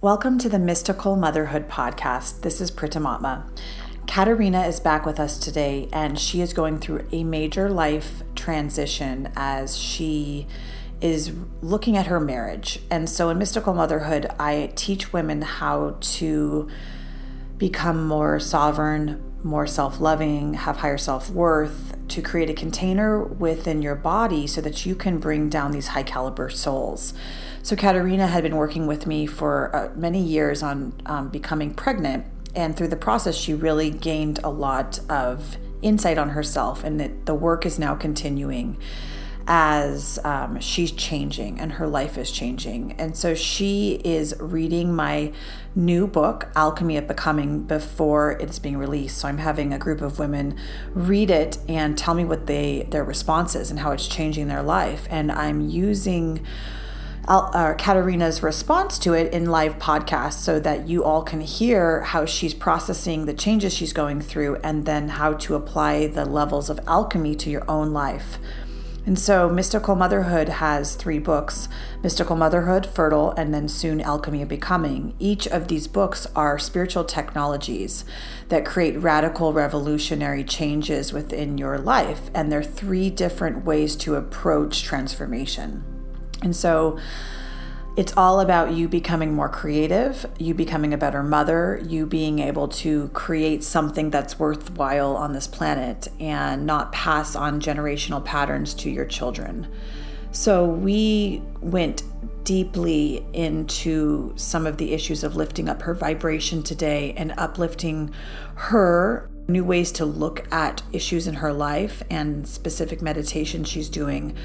Welcome to the Mystical Motherhood Podcast. This is Pritamatma. Katerina is back with us today, and she is going through a major life transition as she is looking at her marriage. And so, in Mystical Motherhood, I teach women how to become more sovereign, more self loving, have higher self worth, to create a container within your body so that you can bring down these high caliber souls. So, Katerina had been working with me for uh, many years on um, becoming pregnant. And through the process, she really gained a lot of insight on herself, and that the work is now continuing as um, she's changing and her life is changing. And so she is reading my new book, Alchemy of Becoming, before it's being released. So I'm having a group of women read it and tell me what they their response is and how it's changing their life. And I'm using uh, Katerina's response to it in live podcast so that you all can hear how she's processing the changes she's going through and then how to apply the levels of alchemy to your own life. And so, Mystical Motherhood has three books Mystical Motherhood, Fertile, and then soon Alchemy of Becoming. Each of these books are spiritual technologies that create radical, revolutionary changes within your life. And there are three different ways to approach transformation. And so, it's all about you becoming more creative, you becoming a better mother, you being able to create something that's worthwhile on this planet and not pass on generational patterns to your children. So we went deeply into some of the issues of lifting up her vibration today and uplifting her new ways to look at issues in her life and specific meditation she's doing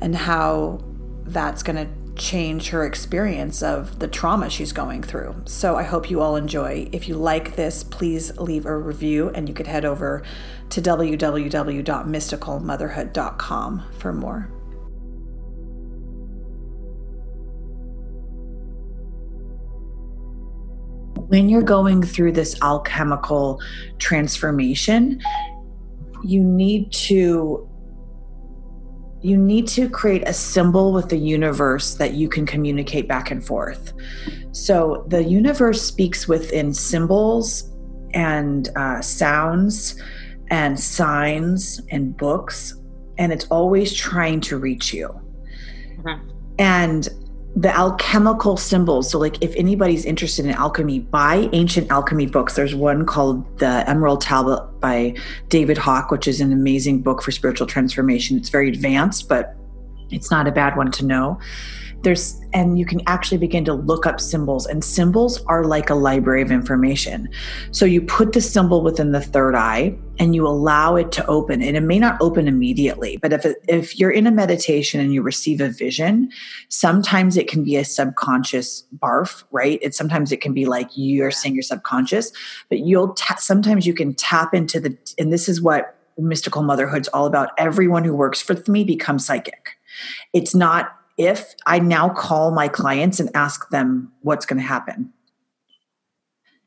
and how that's going to change her experience of the trauma she's going through. So I hope you all enjoy. If you like this, please leave a review and you could head over to www.mysticalmotherhood.com for more. When you're going through this alchemical transformation, you need to you need to create a symbol with the universe that you can communicate back and forth. So the universe speaks within symbols and uh, sounds and signs and books, and it's always trying to reach you. Mm-hmm. And the alchemical symbols. So, like, if anybody's interested in alchemy, buy ancient alchemy books. There's one called The Emerald Tablet by David Hawk, which is an amazing book for spiritual transformation. It's very advanced, but it's not a bad one to know there's and you can actually begin to look up symbols and symbols are like a library of information. So you put the symbol within the third eye and you allow it to open and it may not open immediately but if it, if you're in a meditation and you receive a vision sometimes it can be a subconscious barf right? It sometimes it can be like you're seeing your subconscious but you'll ta- sometimes you can tap into the and this is what mystical motherhood's all about. Everyone who works for me becomes psychic. It's not if I now call my clients and ask them what's going to happen.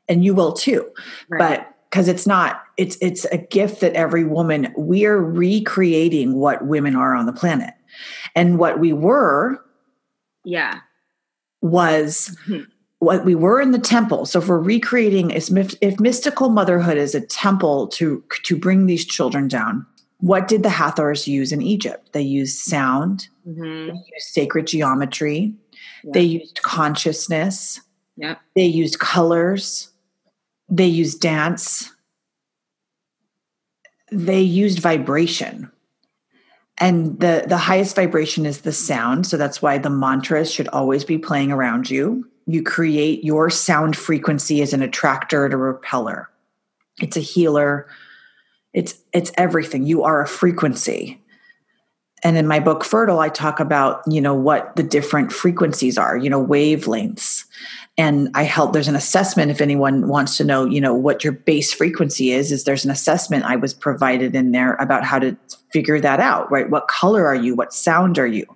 And you will too. Right. But because it's not it's it's a gift that every woman we're recreating what women are on the planet. And what we were yeah was mm-hmm. what we were in the temple. So if we're recreating if, if mystical motherhood is a temple to to bring these children down, what did the Hathors use in Egypt? They used sound, mm-hmm. they used sacred geometry, they used consciousness, they used colors, they used dance, they used vibration. And the, the highest vibration is the sound. So that's why the mantras should always be playing around you. You create your sound frequency as an attractor and a repeller. It's a healer, it's it's everything you are a frequency and in my book fertile i talk about you know what the different frequencies are you know wavelengths. And i help there's an assessment if anyone wants to know you know what your base frequency is is there's an assessment i was provided in there about how to figure that out right? What color are you? What sound are you?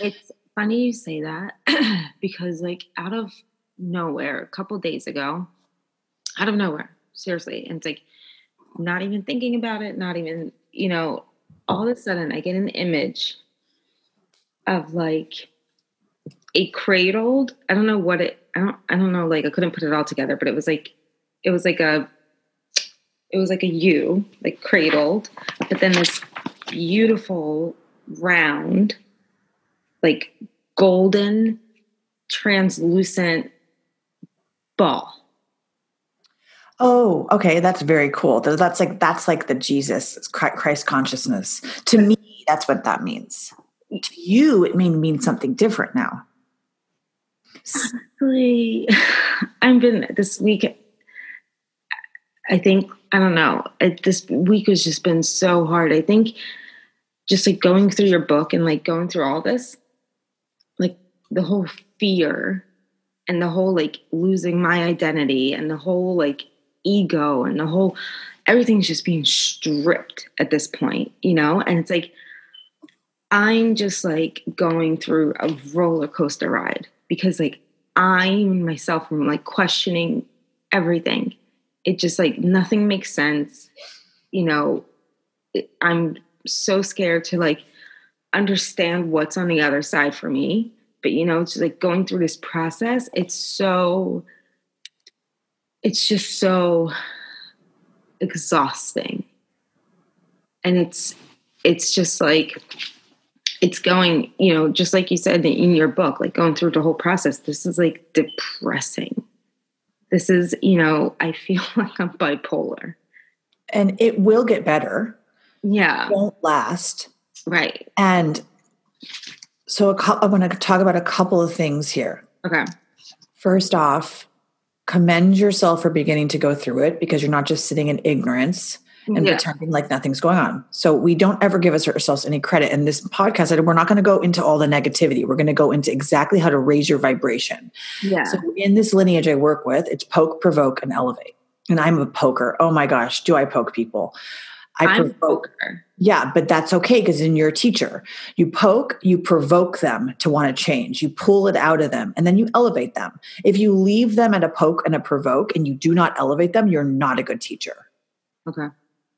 It's funny you say that because like out of nowhere a couple days ago out of nowhere seriously and it's like not even thinking about it, not even, you know, all of a sudden I get an image of like a cradled. I don't know what it. I don't. I don't know. Like I couldn't put it all together, but it was like it was like a it was like a U, like cradled, but then this beautiful round, like golden, translucent ball. Oh, okay, that's very cool. That's like that's like the Jesus Christ consciousness. To me, that's what that means. To you, it may mean something different now. Honestly, I've been this week. I think I don't know. This week has just been so hard. I think just like going through your book and like going through all this, like the whole fear and the whole like losing my identity and the whole like ego and the whole everything's just being stripped at this point, you know? And it's like I'm just like going through a roller coaster ride because like I myself am like questioning everything. It just like nothing makes sense. You know, I'm so scared to like understand what's on the other side for me. But you know, it's like going through this process, it's so it's just so exhausting. And it's it's just like it's going, you know, just like you said in your book, like going through the whole process. This is like depressing. This is, you know, I feel like I'm bipolar. And it will get better. Yeah. It won't last. Right. And so I want to talk about a couple of things here. Okay. First off, commend yourself for beginning to go through it because you're not just sitting in ignorance and yeah. pretending like nothing's going on. So we don't ever give ourselves any credit. In this podcast, we're not going to go into all the negativity. We're going to go into exactly how to raise your vibration. Yeah. So in this lineage I work with, it's poke, provoke, and elevate. And I'm a poker. Oh my gosh, do I poke people? I I'm provoke. Yeah, but that's okay because in your teacher, you poke, you provoke them to want to change, you pull it out of them, and then you elevate them. If you leave them at a poke and a provoke and you do not elevate them, you're not a good teacher. Okay.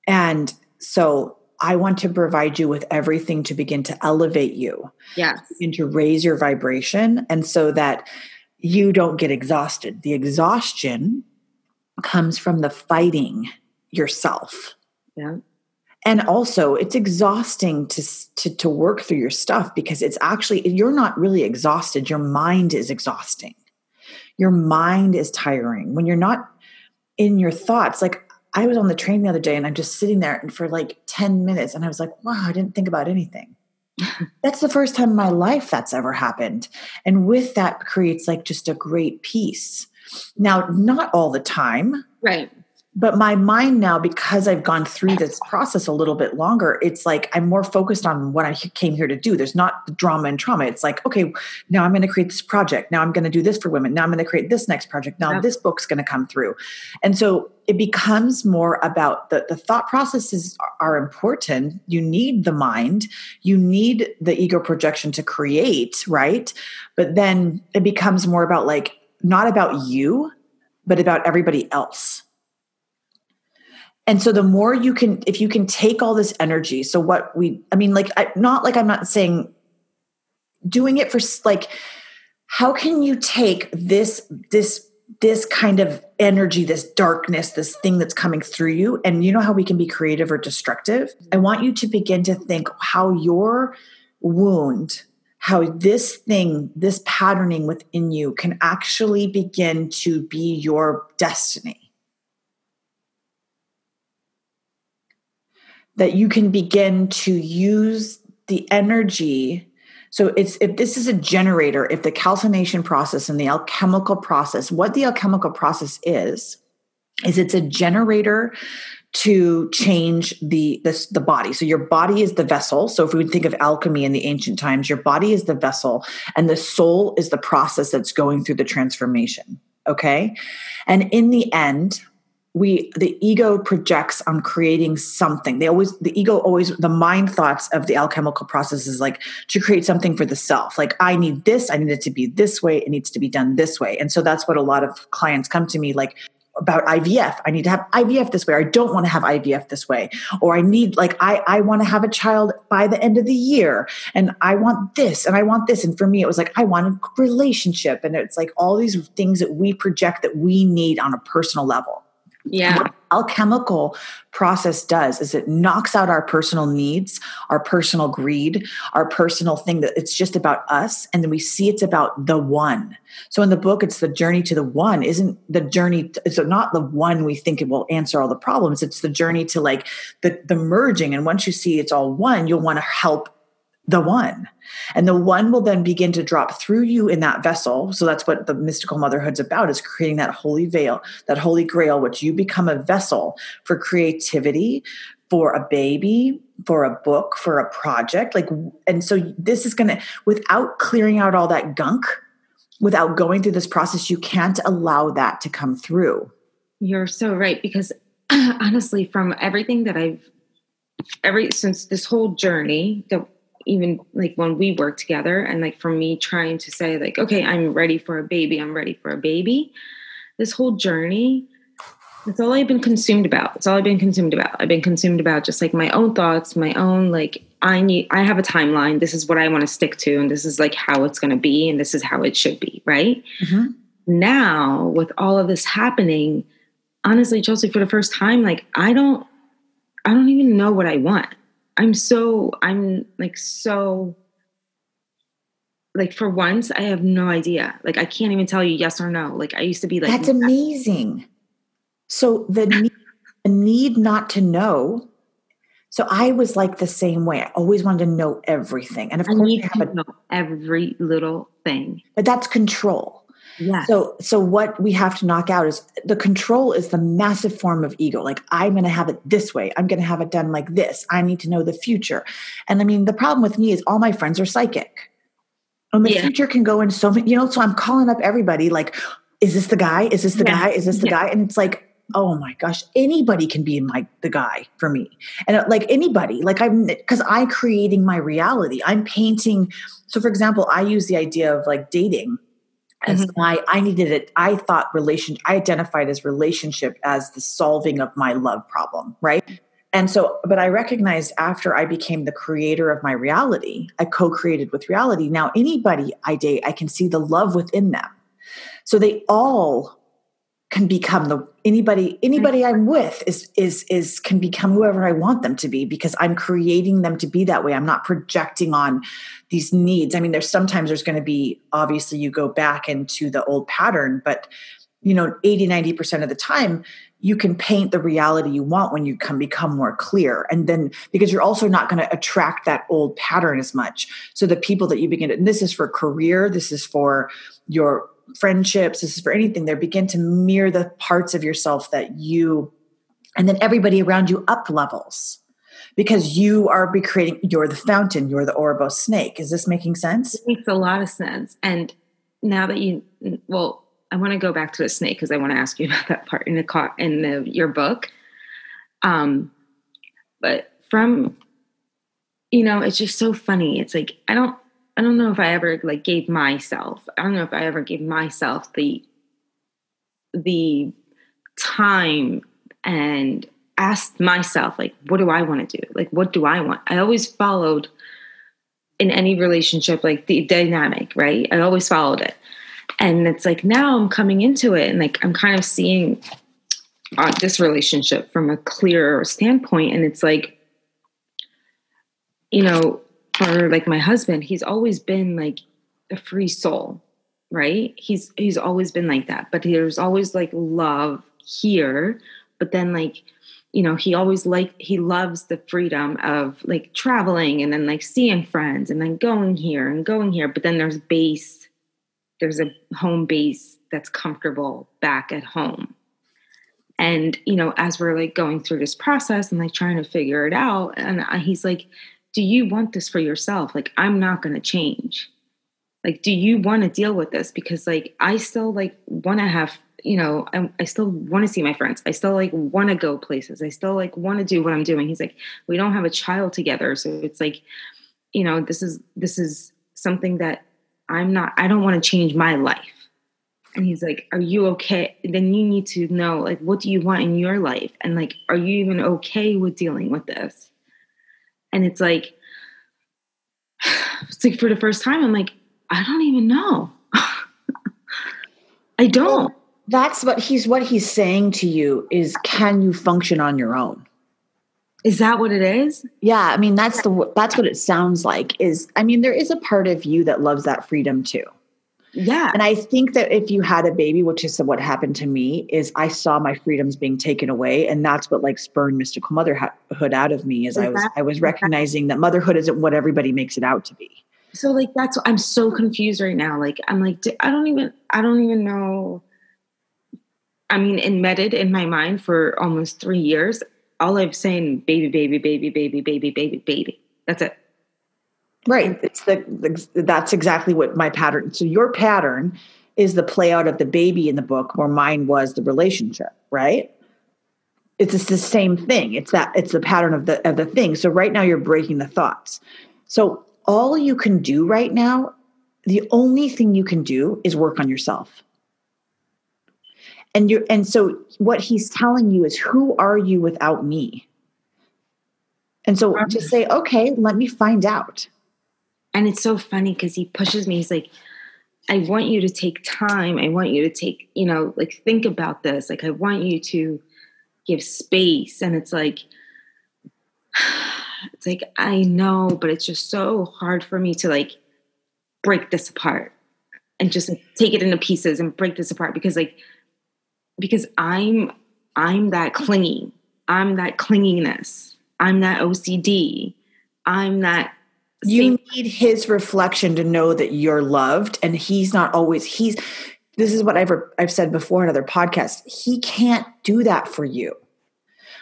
And so I want to provide you with everything to begin to elevate you. Yes. And to raise your vibration. And so that you don't get exhausted. The exhaustion comes from the fighting yourself. Yeah. And also it's exhausting to, to to work through your stuff because it's actually you're not really exhausted. Your mind is exhausting. Your mind is tiring. When you're not in your thoughts, like I was on the train the other day and I'm just sitting there and for like 10 minutes and I was like, wow, I didn't think about anything. that's the first time in my life that's ever happened. And with that creates like just a great peace. Now, not all the time. Right but my mind now because i've gone through this process a little bit longer it's like i'm more focused on what i came here to do. There's not the drama and trauma. It's like okay now i'm going to create this project. Now i'm going to do this for women. Now i'm going to create this next project. Now yeah. this book's going to come through. And so it becomes more about the, the thought processes are important. You need the mind. You need the ego projection to create right? But then it becomes more about like not about you but about everybody else and so the more you can if you can take all this energy so what we i mean like I, not like i'm not saying doing it for like how can you take this this this kind of energy this darkness this thing that's coming through you? And you know how we can be creative or destructive? I want you to begin to think how your wound how this thing this patterning within you can actually begin to be your destiny that you can begin to use the energy. So it's if this is a generator if the calcination process and the alchemical process what the alchemical process is is it's a generator to change the this, the body. So your body is the vessel. So if we would think of alchemy in the ancient times your body is the vessel and the soul is the process that's going through the transformation okay? And in the end we the ego projects on creating something they always the ego always the mind thoughts of the alchemical process is like to create something for the self like i need this i need it to be this way it needs to be done this way and so that's what a lot of clients come to me like about IVF. I need to have IVF this way. Or I don't want to have IVF this way. Or I need like I I want to have a child by the end of the year and I want this and I want this and for me it was like I want a relationship and it's like all these things that we project that we need on a personal level. Yeah. What alchemical process does is it knocks out our personal needs, our personal greed, our personal thing that it's just about us. And then we see it's about the one. So in the book, it's the journey to the one, isn't the journey, to, it's not the one we think it will answer all the problems. It's the journey to like the, the merging. And once you see it's all one, you'll want to help the one. And the one will then begin to drop through you in that vessel. So that's what the mystical motherhood's about is creating that holy veil, that holy grail, which you become a vessel for creativity, for a baby, for a book, for a project. Like, and so this is going to, without clearing out all that gunk, without going through this process, you can't allow that to come through. You're so right. Because honestly, from everything that I've, every, since this whole journey that even like when we work together and like for me trying to say like okay i'm ready for a baby i'm ready for a baby this whole journey that's all i've been consumed about. It's all i've been consumed about. I've been consumed about just like my own thoughts my own like i need i have a timeline. This is what i want to stick to and this is like how it's going to be and this is how it should be right? Mm-hmm. now with all of this happening honestly chelsea for the first time like i don't i don't even know what i want I'm so I'm like so like for once I have no idea. Like I can't even tell you yes or no. Like I used to be like That's amazing. So the need, the need not to know so I was like the same way. I always wanted to know everything. And of I course, need to a, know every little thing. But that's control. Yeah. So so what we have to knock out is the control is the massive form of ego. Like I'm going to have it this way. I'm going to have it done like this. I need to know the future. And I mean the problem with me is all my friends are psychic. And the yeah. future can go in so many, you know, so I'm calling up everybody like is this the guy? Is this the yeah. guy? Is this the yeah. guy? And it's like oh my gosh anybody can be my the guy for me and uh, like anybody like i'm because i'm creating my reality i'm painting so for example i use the idea of like dating as mm-hmm. my i needed it i thought relation i identified as relationship as the solving of my love problem right? And so but i recognized after i became the creator of my reality i co-created with reality. Now anybody i date i can see the love within them. So they all can become the anybody anybody i'm with is is is can become whoever i want them to be because i'm creating them to be that way. I'm not projecting on these needs. I mean there's sometimes there's going to be obviously you go back into the old pattern but you know 80 90% of the time you can paint the reality you want when you can become more clear. And then because you're also not going to attract that old pattern as much. So the people that you begin to this is for career this is for your friendships, this is for anything, they begin to mirror the parts of yourself that you, and then everybody around you up levels because you are be creating, you're the fountain, you're the Ouroboros snake. Is this making sense? It makes a lot of sense. And now that you, well, I want to go back to the snake because I want to ask you about that part in the car in the your book. Um, but from you know, it's just so funny. It's like I don't I don't know if I ever like gave myself, I don't know if I ever gave myself the the time and asked myself like what do I want to do? Like what do I want? I always followed in any relationship like the dynamic, right? I always followed it. And it's like now I'm coming into it and like I'm kind of seeing uh, this relationship from a clearer standpoint and it's like you know for like my husband, he's always been like a free soul, right? He's he's always been like that. But there's always like love here, but then like you know, he always like he loves the freedom of like traveling and then like seeing friends and then going here and going here, but then there's base there's a home base that's comfortable back at home. And you know, as we're like going through this process and like trying to figure it out, and he's like, do you want this for yourself? Like, I'm not going to change. Like, do you want to deal with this? Because, like, I still like want to have, you know, I, I still want to see my friends. I still like want to go places. I still like want to do what I'm doing. He's like, we don't have a child together, so it's like, you know, this is this is something that I'm not. I don't want to change my life. and he's like are you okay then you need to know like what do you want in your life and like are you even okay with dealing with this and it's like it's like for the first time i'm like i don't even know. I don't. that's what he's what he's saying to you is can you function on your own? Is that what it is? Yeah i mean that's the that's what it sounds like is i mean there is a part of you that loves that freedom too yeah. And I think that if you had a baby, which is what happened to me, is I saw my freedoms being taken away. And that's what like spurned mystical motherhood out of me is, is I was I was recognizing that motherhood isn't what everybody makes it out to be. So like that's I'm so confused right now. Like I'm like I don't even I don't even know. I mean, embedded in my mind for almost three years, all I've saying baby, baby, baby, baby, baby, baby, baby. That's it. Right. It's the, the, that's exactly what my pattern. So your pattern is the play out of the baby in the book, where mine was the relationship. Right. It's, it's the same thing. It's that it's the pattern of the of the thing. So right now you're breaking the thoughts. So all you can do right now, the only thing you can do is work on yourself. And you're and so what he's telling you is who are you without me? And so to say, okay, let me find out and it's so funny because he pushes me. He's like i want you to take time. I want you to take you know like think about this. Like i want you to give space. And it's like it's like i know but it's just so hard for me to like break this apart and just like, take it into pieces and break this apart because like because i'm i'm that clingy. I'm that clinginess. I'm that ocd i'm that you need his reflection to know that you're loved and he's not always he's this is what I've I've said before in other podcasts. He can't do that for you.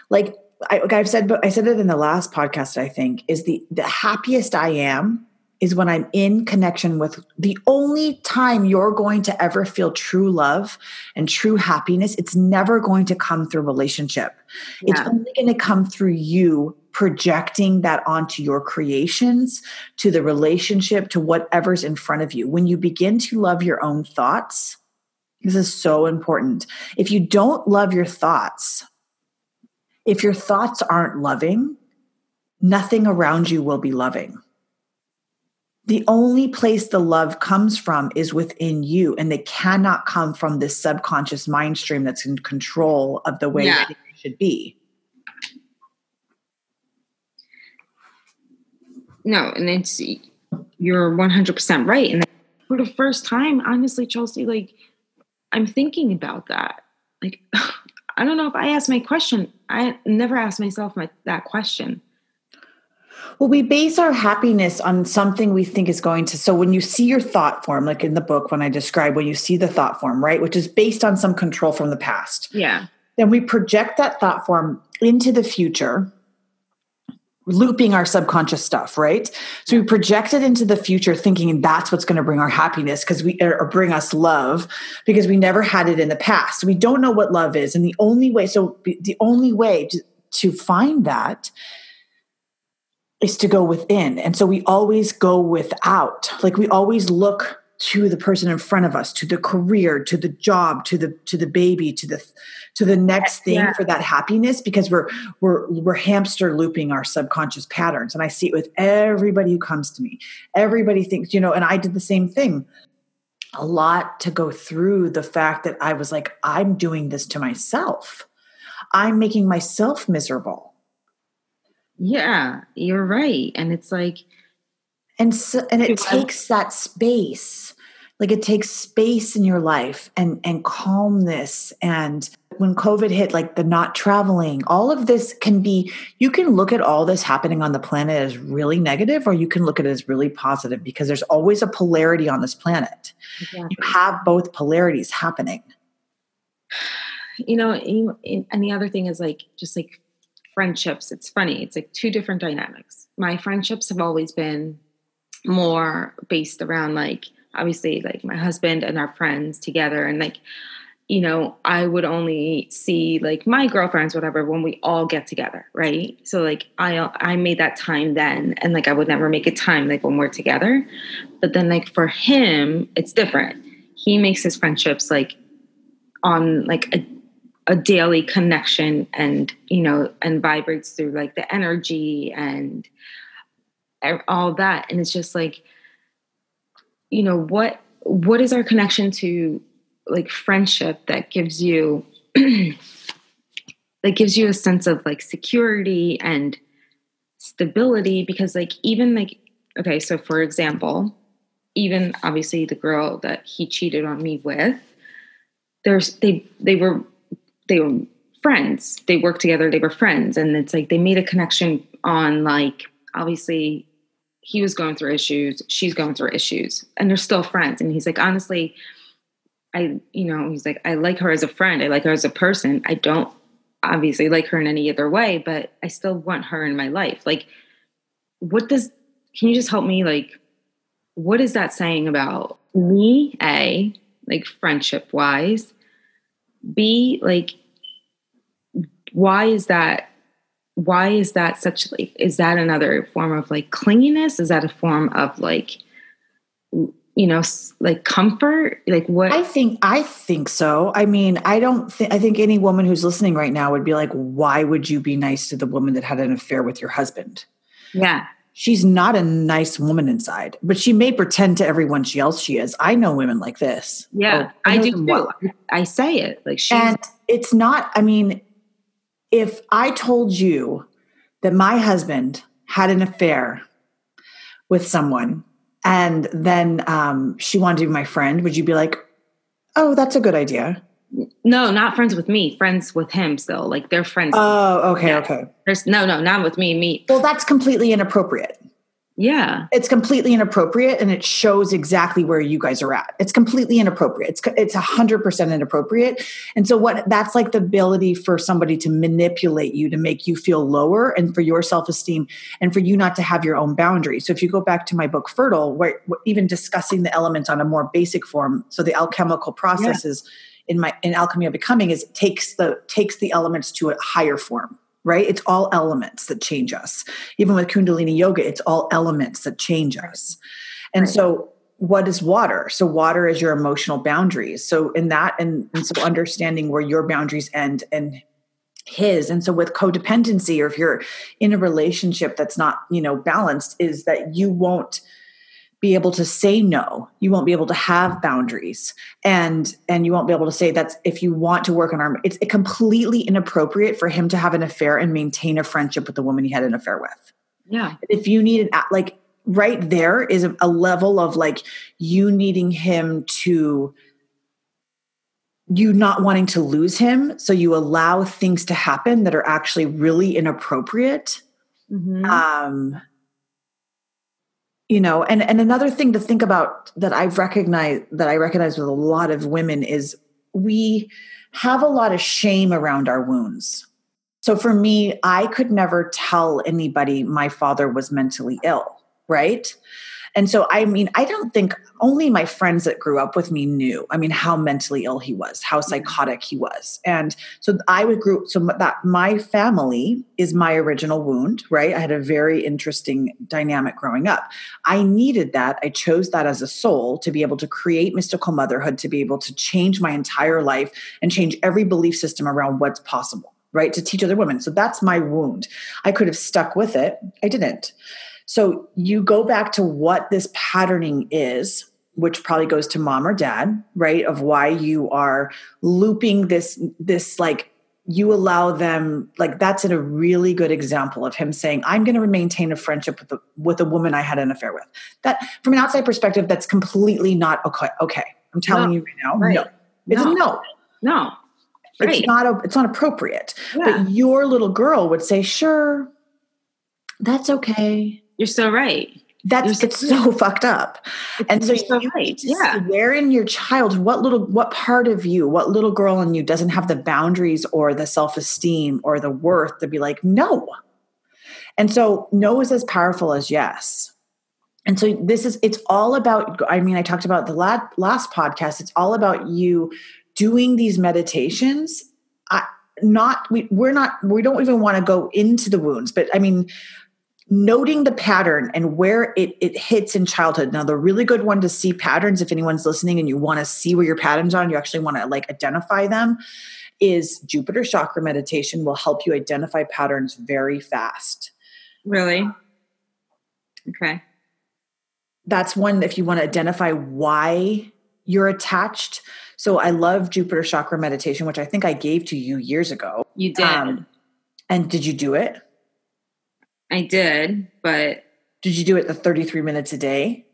Like I, have said, but I said it in the last podcast. I think is the the happiest I am is when I'm in connection with the only time you're going to ever feel true love and true happiness. It's never going to come through relationship. Yeah. It's only going to come through you projecting that onto your creations, to the relationship, to whatever's in front of you. When you begin to love your own thoughts, this is so important. If you don't love your thoughts, if your thoughts aren't loving, nothing around you will be loving. The only place the love comes from is within you, and they cannot come from this subconscious mind stream that's in control of the way yeah. it should be. No, and it's you're 100% right. And for the first time, honestly, Chelsea, like I'm thinking about that. Like, I don't know if I asked my question. I never asked myself my, that question. Well, we base our happiness on something we think is going to. So when you see your thought form, like in the book, when I describe when you see the thought form, right, which is based on some control from the past. Yeah. Then we project that thought form into the future looping our subconscious stuff, right? So we project it into the future thinking that's what's going to bring our happiness because we or bring us love because we never had it in the past. We don't know what love is and the only way so the only way to, to find that is to go within. And so we always go without. Like we always look to the person in front of us to the career to the job to the to the baby to the to the next thing yeah. for that happiness because we're we're we're hamster looping our subconscious patterns. And i see it with everybody who comes to me. Everybody thinks you know and i did the same thing. A lot to go through the fact that i was like i'm doing this to myself. I'm making myself miserable. Yeah you're right. And it's like and so, and it takes that space like it takes space in your life and and calmness. And when covid hit like the not traveling all of this can be you can look at all this happening on the planet as really negative or you can look at it as really positive because there's always a polarity on this planet. You have both polarities happening. You know and the other thing is like just like friendships. It's funny. It's like two different dynamics. My friendships have always been more based around like obviously like my husband and our friends together. And like you know i would only see like my girlfriends whatever when we all get together right? So like i i made that time then and like i would never make a time like when we're together. But then like for him it's different. He makes his friendships like on like a a daily connection and you know and vibrates through like the energy and all that and it's just like you know what what is our connection to like friendship that gives you that gives you a sense of like security and stability? Because like even like okay so for example even obviously the girl that he cheated on me with there's they they were they were friends. They worked together. They were friends. And it's like they made a connection on like obviously he was going through issues she's going through issues and they're still friends. And he's like honestly i you know he's like i like her as a friend. I like her as a person. I don't obviously like her in any other way but i still want her in my life. Like what does can you just help me like what is that saying about me a like friendship wise b like why is that why is that such like is that another form of like clinginess? Is that a form of like you know like comfort? Like what i think i think so. I mean i don't think i think any woman who's listening right now would be like why would you be nice to the woman that had an affair with your husband? Yeah. She's not a nice woman inside but she may pretend to everyone she else she is. I know women like this. Yeah oh, I, I do too. well. i say it like she's and it's not i mean if I told you that my husband had an affair with someone and then um, she wanted to be my friend, would you be like, oh, that's a good idea? No, not friends with me. Friends with him still. Like they're friends. Oh, okay, yeah. okay. There's no, no, not with me. Me. Well, that's completely inappropriate. Yeah. It's completely inappropriate and it shows exactly where you guys are at. It's completely inappropriate. It's it's 100% inappropriate. And so what that's like the ability for somebody to manipulate you to make you feel lower and for your self-esteem and for you not to have your own boundaries. So if you go back to my book Fertile where even discussing the elements on a more basic form, so the alchemical processes yeah. in my in alchemy of becoming is takes the takes the elements to a higher form right? It's all elements that change us. Even with Kundalini yoga, it's all elements that change us. And right. so, what is water? So, water is your emotional boundaries. So, in that, and, and so understanding where your boundaries end and his and so with codependency or if you're in a relationship that's not you know balanced is that you won't be able to say no. You won't be able to have boundaries. And and you won't be able to say that's if you want to work on our it's completely inappropriate for him to have an affair and maintain a friendship with the woman he had an affair with. Yeah. If you need an like right there is a, a level of like you needing him to you not wanting to lose him. So you allow things to happen that are actually really inappropriate. Mm-hmm. um you know and and another thing to think about that i've recognized that i recognize with a lot of women is we have a lot of shame around our wounds. So for me i could never tell anybody my father was mentally ill right and so, I mean, I don't think only my friends that grew up with me knew, I mean, how mentally ill he was, how mm-hmm. psychotic he was. And so I would group, so that my family is my original wound, right? I had a very interesting dynamic growing up. I needed that. I chose that as a soul to be able to create mystical motherhood, to be able to change my entire life and change every belief system around what's possible right to teach other women so that's my wound i could have stuck with it i didn't so you go back to what this patterning is, which probably goes to mom or dad, right? Of why you are looping this, this like you allow them like that's in a really good example of him saying i'm going to maintain a friendship with a, with a woman i had an affair with that from an outside perspective that's completely not okay okay i'm telling no. you right now right. no it's no. a no no right. it's not a, it's not appropriate yeah. but your little girl would say sure that's okay you're so right. That's so it's right. so fucked up. It's and so, so you right. yeah. where in your child, what little what part of you, what little girl in you doesn't have the boundaries or the self-esteem or the worth to be like, no. And so no is as powerful as yes. And so this is it's all about I mean I talked about the last, last podcast it's all about you doing these meditations I, not we we're not we don't even want to go into the wounds but I mean noting the pattern and where it, it hits in childhood. Now, the really good one to see patterns, if anyone's listening and you want to see where your patterns are, and you actually want to like identify them, is Jupiter chakra meditation will help you identify patterns very fast. Really? Okay. That's one if you want to identify why you're attached. So I love Jupiter chakra meditation, which I think I gave to you years ago. You did. Um, and did you do it? I did, but did you do it the 33 minutes a day?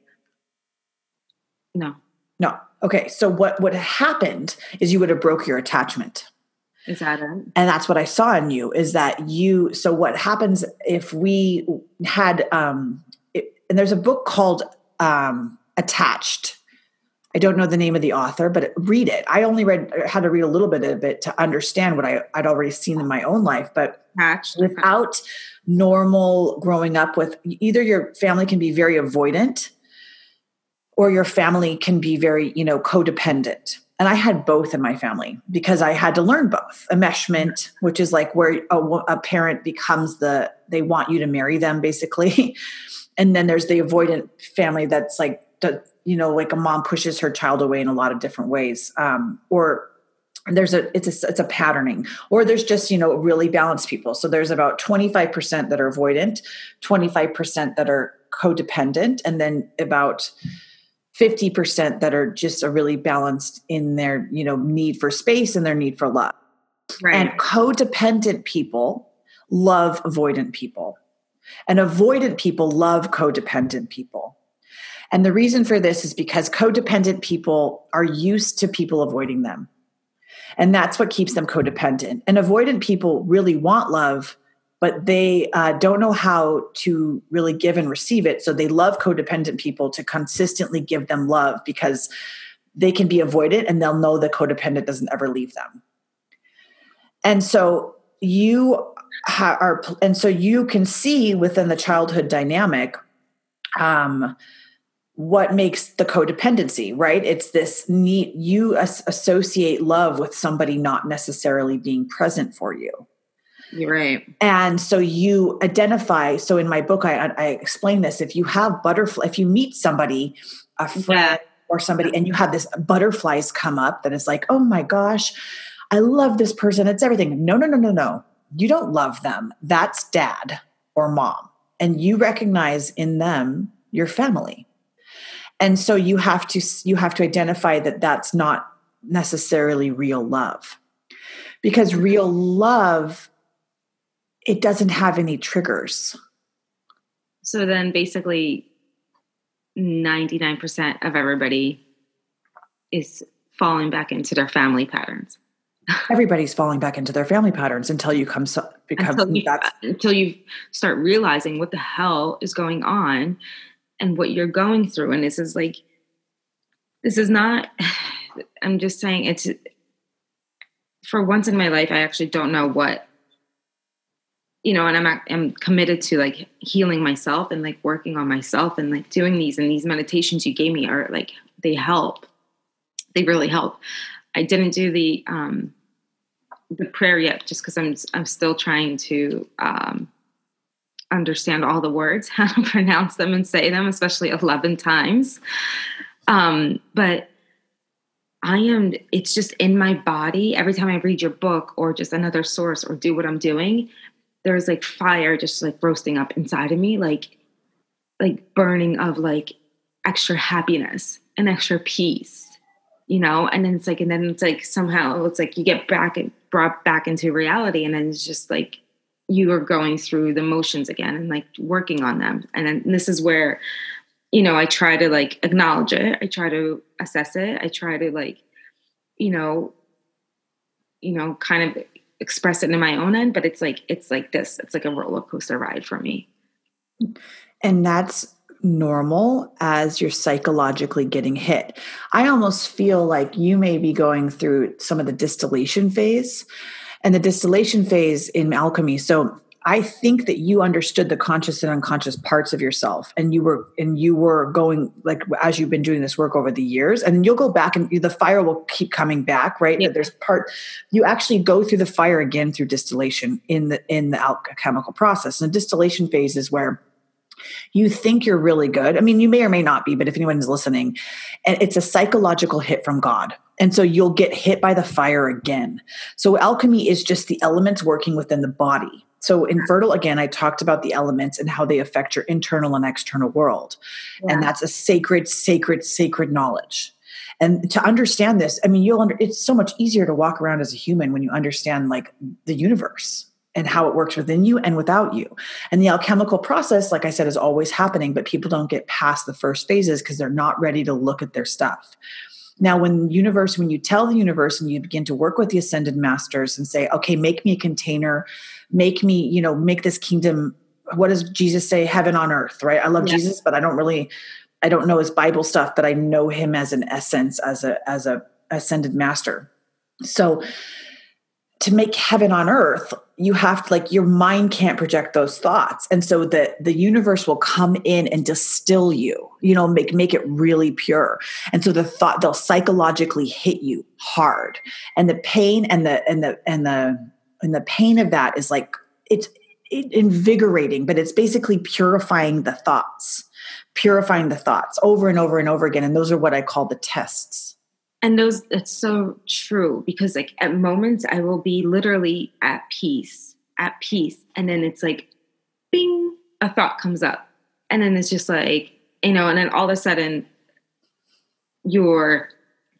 No. No. Okay. So what what happened is you would have broke your attachment. Is that it? And that's what I saw in you is that you so what happens if we had um it, and there's a book called um attached I don't know the name of the author, but read it. I only read had to read a little bit of it to understand what I, would already seen in my own life. But without normal growing up with either your family can be very avoidant or your family can be very, you know, codependent. And I had both in my family because I had to learn both. Enmeshment, which is like where a, a parent becomes the, they want you to marry them basically. and then there's the avoidant family that's like, you know like a mom pushes her child away in a lot of different ways um, or there's a it's a it's a patterning or there's just you know really balanced people. So there's about 25% that are avoidant 25% that are codependent and then about 50% that are just a really balanced in their you know need for space and their need for love. Right. and codependent people love avoidant people. And avoidant people love codependent people and the reason for this is because codependent people are used to people avoiding them. And that's what keeps them codependent. And avoidant people really want love, but they uh, don't know how to really give and receive it. So they love codependent people to consistently give them love because they can be avoidant and they'll know the codependent doesn't ever leave them. And so you are, and so you can see within the childhood dynamic um, what makes the codependency right? It's this need you as- associate love with somebody not necessarily being present for you. You're right. And so you identify so in my book i, I explain this if you have butterfly if you meet somebody a friend yeah. or somebody and you have this butterflies come up that is like oh my gosh i love this person it's everything. No no no no no. You don't love them. That's dad or mom. And you recognize in them your family and so you have to you have to identify that that's not necessarily real love. Because real love it doesn't have any triggers. So then basically 99% of everybody is falling back into their family patterns. Everybody's falling back into their family patterns until you come so, become until you, until you start realizing what the hell is going on and what you're going through. And this is like, this is not, I'm just saying it's, for once in my life, I actually don't know what, you know, and I'm, I'm committed to like healing myself and like working on myself and like doing these and these meditations you gave me are like, they help. They really help. I didn't do the, um, the prayer yet just because I'm, I'm still trying to, um, understand all the words, how to pronounce them and say them, especially 11 times. Um, but I am, it's just in my body. Every time I read your book or just another source or do what I'm doing, there's like fire just like roasting up inside of me, like, like burning of like extra happiness and extra peace, you know? And then it's like, and then it's like somehow it's like you get back and brought back into reality. And then it's just like, you are going through the motions again and like working on them. And then this is where you know i try to like acknowledge it. I try to assess it. I try to like you know you know kind of express it in my own end but it's like it's like this. It's like a roller coaster ride for me. And that's normal as you're psychologically getting hit. I almost feel like you may be going through some of the distillation phase and the distillation phase in alchemy. So I think that you understood the conscious and unconscious parts of yourself and you were and you were going like as you've been doing this work over the years and you'll go back and the fire will keep coming back, right? Yeah. There's part you actually go through the fire again through distillation in the in the alchemical process. And the distillation phase is where you think you're really good. I mean, you may or may not be, but if anyone is listening, and it's a psychological hit from God. And so you'll get hit by the fire again. So alchemy is just the elements working within the body. So in fertile, again, I talked about the elements and how they affect your internal and external world. Yeah. And that's a sacred, sacred, sacred knowledge. And to understand this, I mean, you'll under, it's so much easier to walk around as a human when you understand like the universe and how it works within you and without you. And the alchemical process, like I said, is always happening, but people don't get past the first phases because they're not ready to look at their stuff. Now, when universe, when you tell the universe and you begin to work with the ascended masters and say, okay, make me a container, make me, you know, make this kingdom, what does Jesus say? Heaven on earth, right? I love yes. Jesus, but I don't really, I don't know his Bible stuff, but I know him as an essence, as a, as a ascended master. So to make heaven on earth you have to like your mind can't project those thoughts. And so the the universe will come in and distill you you know make make it really pure. And so the thought they'll psychologically hit you hard. And the pain and the and the and the and the pain of that is like it's invigorating but it's basically purifying the thoughts purifying the thoughts over and over and over again. And those are what i call the tests and those it's so true because like at moments i will be literally at peace at peace. And then it's like bing a thought comes up. And then it's just like you know and then all of a sudden your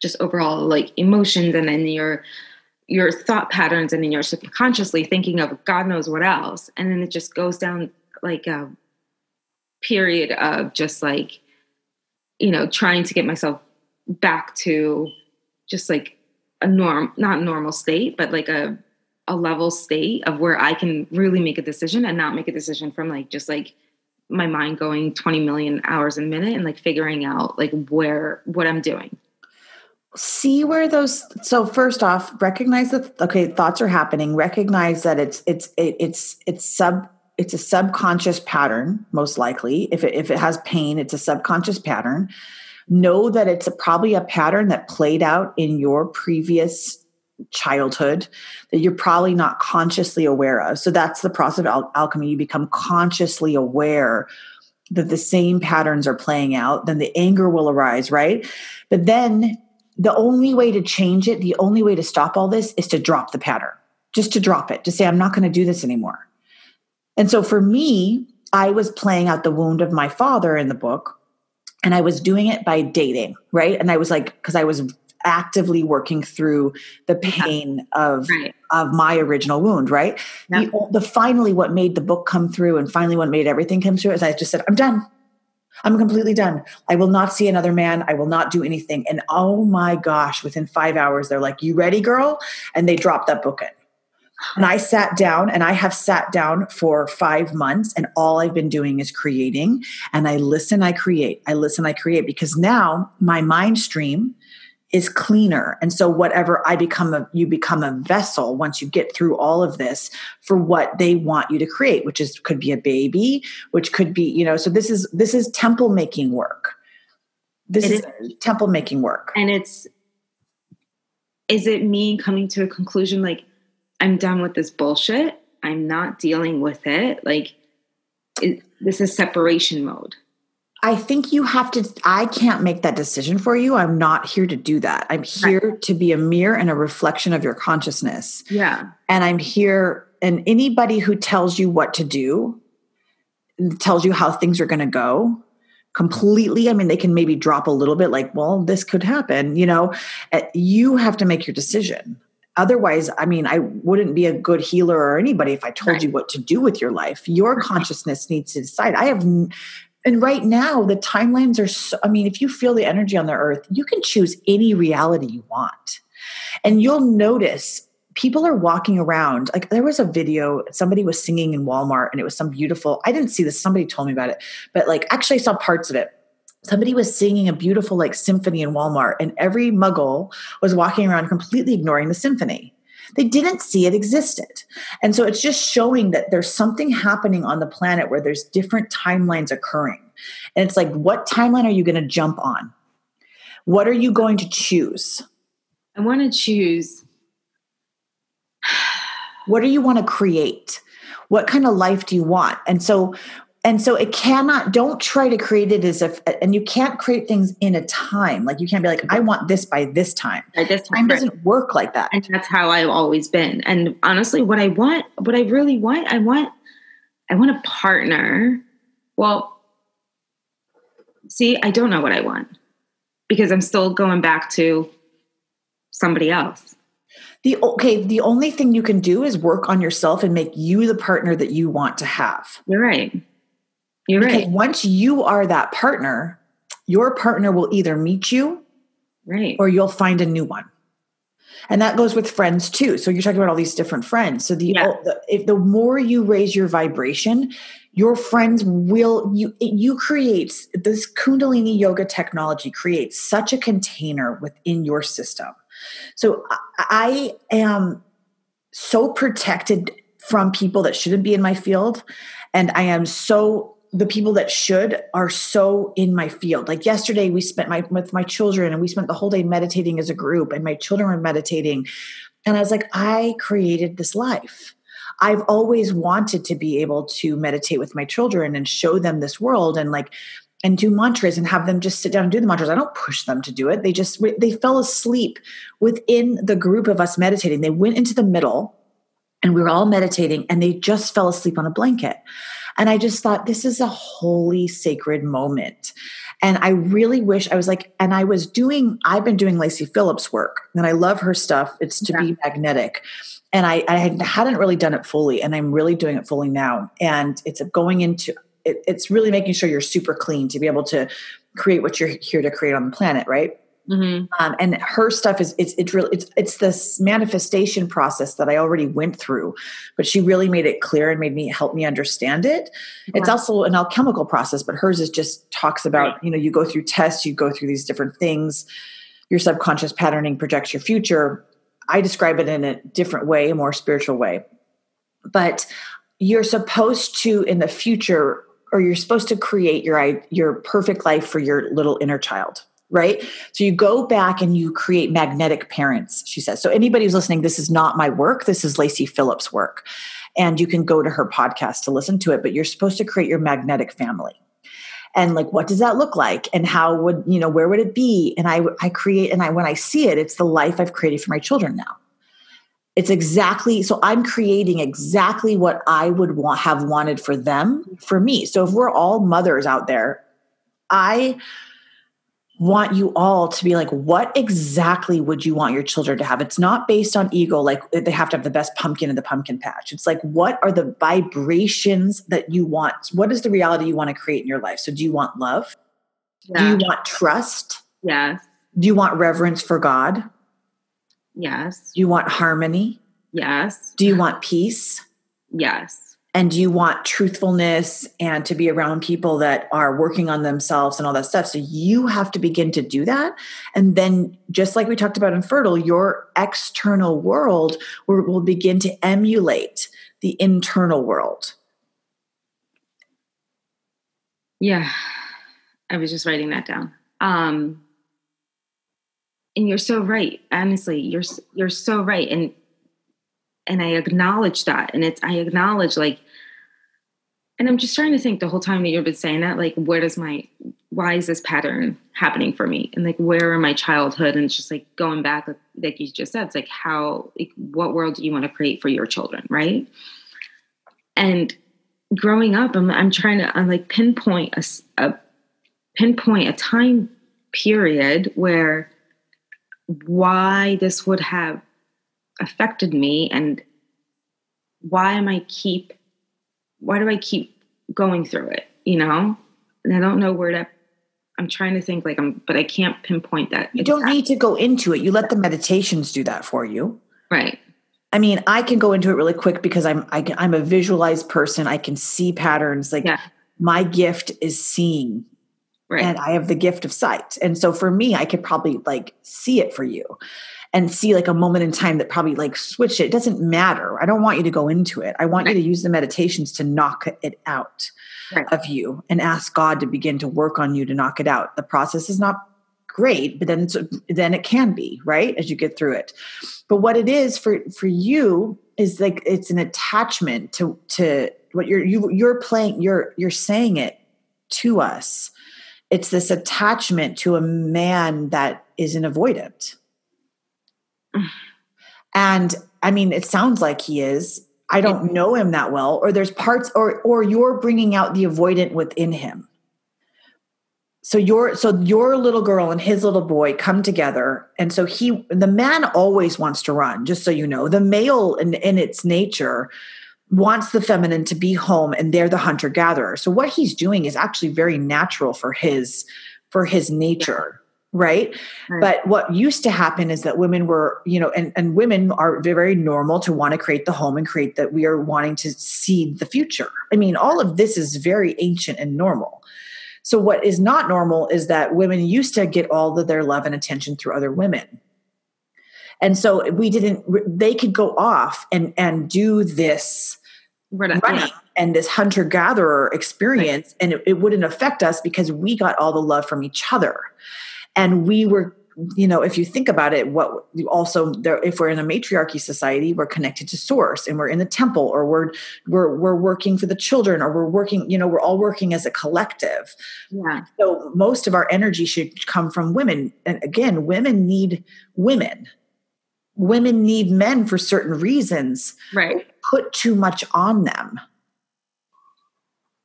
just overall like emotions and then your your thought patterns and then you're subconsciously thinking of god knows what else. And then it just goes down like a period of just like you know trying to get myself back to just like a norm, not normal state, but like a a level state of where I can really make a decision and not make a decision from like just like my mind going 20 million hours a minute and like figuring out like where what I'm doing. See where those so first off, recognize that okay, thoughts are happening, recognize that it's it's it, it's it's sub it's a subconscious pattern most likely. If it if it has pain, it's a subconscious pattern know that it's a, probably a pattern that played out in your previous childhood that you're probably not consciously aware of. So that's the process of al- alchemy. You become consciously aware that the same patterns are playing out, then the anger will arise, right? But then the only way to change it, the only way to stop all this is to drop the pattern, just to drop it, to say, I'm not going to do this anymore. And so for me, I was playing out the wound of my father in the book and I was doing it by dating, right? And I was like, because I was actively working through the pain yeah. of right. of my original wound, right? Yeah. The, the, finally what made the book come through and finally what made everything come through is I just said, I'm done. I'm completely done. I will not see another man. I will not do anything. And oh my gosh, within five hours, they're like, You ready, girl? And they dropped that book in. And I sat down and I have sat down for five months and all I've been doing is creating. And I listen, I create. I listen, I create because now my mind stream is cleaner. And so whatever I become a you become a vessel once you get through all of this for what they want you to create, which is could be a baby, which could be, you know, so this is this is temple making work. This is, is temple making work. And it's is it me coming to a conclusion like I'm done with this bullshit. I'm not dealing with it. Like, it, this is separation mode. I think you have to, I can't make that decision for you. I'm not here to do that. I'm here right. to be a mirror and a reflection of your consciousness. Yeah. And I'm here, and anybody who tells you what to do, tells you how things are going to go, completely i mean they can maybe drop a little bit like well this could happen you know eh, you have to make your decision otherwise i mean i wouldn't be a good healer or anybody if i told right. you what to do with your life. Your consciousness needs to decide. I have and right now the timelines are so i mean if you feel the energy on the earth you can choose any reality you want. And you'll notice people are walking around like there was a video somebody was singing in walmart and it was some beautiful i didn't see this somebody told me about it but like actually i saw parts of it somebody was singing a beautiful like symphony in Walmart and every muggle was walking around completely ignoring the symphony. They didn't see it existed. And so it's just showing that there's something happening on the planet where there's different timelines occurring. And it's like, what timeline are you going to jump on? What are you going to choose? I want to choose. what do you want to create? What kind of life do you want? And so and so it cannot don't try to create it as if and you can't create things in a time. Like you can't be like i want this by this time. By this time, time doesn't work like that. And that's how i've always been. And honestly what i want what i really want i want i want a partner. Well see i don't know what i want because i'm still going back to somebody else. The okay the only thing you can do is work on yourself and make you the partner that you want to have. You're right you're because right. Once you are that partner, your partner will either meet you right or you'll find a new one. And that goes with friends too. So you're talking about all these different friends. So the, yeah. the if the more you raise your vibration, your friends will you you create this kundalini yoga technology creates such a container within your system. So I am so protected from people that shouldn't be in my field and I am so the people that should are so in my field. Like yesterday, we spent my with my children, and we spent the whole day meditating as a group, and my children were meditating, and I was like, I created this life. I've always wanted to be able to meditate with my children and show them this world, and like and do mantras and have them just sit down and do the mantras. I don't push them to do it. They just they fell asleep within the group of us meditating. They went into the middle and we were all meditating and they just fell asleep on a blanket. And I just thought, this is a holy, sacred moment. And I really wish I was like, and I was doing, I've been doing Lacy Phillips work and I love her stuff. It's to yeah. be magnetic. And I, I hadn't really done it fully, and I'm really doing it fully now. And it's going into, it, it's really making sure you're super clean to be able to create what you're here to create on the planet, right? Mm-hmm. Um, and her stuff is it's it's really it's it's this manifestation process that I already went through, but she really made it clear and made me help me understand it. Yeah. It's also an alchemical process, but hers is just talks about right. you know you go through tests, you go through these different things. Your subconscious patterning projects your future. I describe it in a different way, a more spiritual way, but you're supposed to in the future or you're supposed to create your your perfect life for your little inner child right? So you go back and you create magnetic parents, she says. So anybody who's listening, this is not my work. This is Lacy Phillips' work. And you can go to her podcast to listen to it, but you're supposed to create your magnetic family. And like, what does that look like? And how would, you know, where would it be? And I, I create, and I, when I see it, it's the life I've created for my children now. It's exactly, so I'm creating exactly what I would want, have wanted for them, for me. So if we're all mothers out there, I, want you all to be like, what exactly would you want your children to have? It's not based on ego, like they have to have the best pumpkin in the pumpkin patch. It's like, what are the vibrations that you want? What is the reality you want to create in your life? So, do you want love? Yeah. Do you want trust? Yes. Do you want reverence for God? Yes. Do you want harmony? Yes. Do you want peace? Yes and you want truthfulness and to be around people that are working on themselves and all that stuff. So you have to begin to do that. And then just like we talked about in fertile your external world will, will begin to emulate the internal world. Yeah i was just writing that down. Um and you're so right. Honestly you're you're so right. And and I acknowledge that. And it's, I acknowledge like, and I'm just trying to think the whole time that you've been saying that, like, where does my, why is this pattern happening for me? And like, where in my childhood? And it's just like going back, like you just said, it's like, how, like, what world do you want to create for your children? Right. And growing up, I'm, I'm trying to, I'm like pinpoint a, a pinpoint a time period where why this would have affected me and why am I keep why do I keep going through it, you know? And I don't know where to I'm trying to think like I'm but I can't pinpoint that. You don't need to go into it. You let the meditations do that for you. Right. I mean, I can go into it really quick because I'm I, am i am a visualized person. I can see patterns. Like yeah. my gift is seeing, right. and I have the gift of sight. And so for me, I could probably like see it for you. And see like a moment in time that probably like switched it. It doesn't matter. I don't want you to go into it. I want right. you to use the meditations to knock it out right. of you and ask God to begin to work on you to knock it out. The process is not great, but then it's, then it can be, right? As you get through it. But what it is for for you is like it's an attachment to to what you're you you're playing you're you're saying it to us it's this attachment to a man that is an avoidant and i mean it sounds like he is. I don't know him that well or there's parts or or you're bringing out the avoidant within him. So your so your little girl and his little boy come together and so he the man always wants to run just so you know. The male in, in its nature wants the feminine to be home and they're the hunter gatherer so what he's doing is actually very natural for his for his nature right? right? But what used to happen is that women were, you know, and, and women are very normal to want to create the home and create that we are wanting to see the future. I mean, all of this is very ancient and normal. So, what is not normal is that women used to get all of their love and attention through other women. And so we didn't, they could go off and, and do this running yeah. and this hunter gatherer experience, right. and it, it wouldn't affect us because we got all the love from each other. And we were you know if you think about it what you also there if we're in a matriarchy society we're connected to source and we're in the temple or we're we're we're working for the children or we're working you know we're all working as a collective. Yeah. So most of our energy should come from women. And again women need women. Women need men for certain reasons. Right. Put too much on them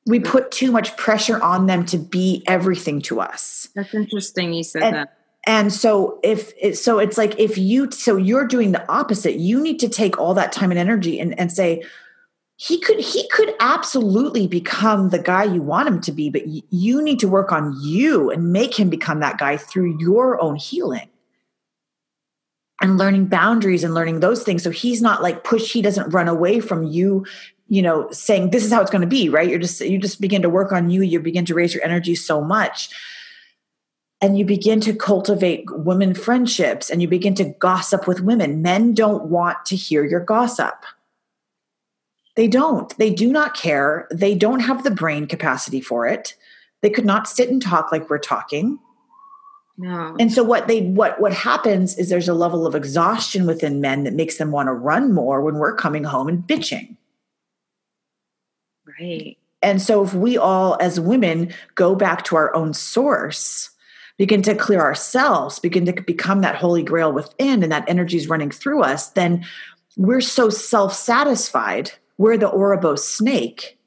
we put too much pressure on them to be everything to us. That's interesting. You said and, that and so if so it's like if you so you're doing the opposite you need to take all that time and energy and, and say he could he could absolutely become the guy you want him to be but y- you need to work on you and make him become that guy through your own healing and learning boundaries and learning those things so he's not like push he doesn't run away from you you know saying this is how it's going to be right you're just you just begin to work on you you begin to raise your energy so much and you begin to cultivate women friendships and you begin to gossip with women. Men don't want to hear your gossip. They don't. They do not care. They don't have the brain capacity for it. They could not sit and talk like we're talking. No. And so what they what what happens is there's a level of exhaustion within men that makes them want to run more when we're coming home and bitching. Right. And so if we all as women go back to our own source, begin to clear ourselves, begin to become that holy grail within, and that energy is running through us, then we're so self satisfied. We're the Ouroboros snake,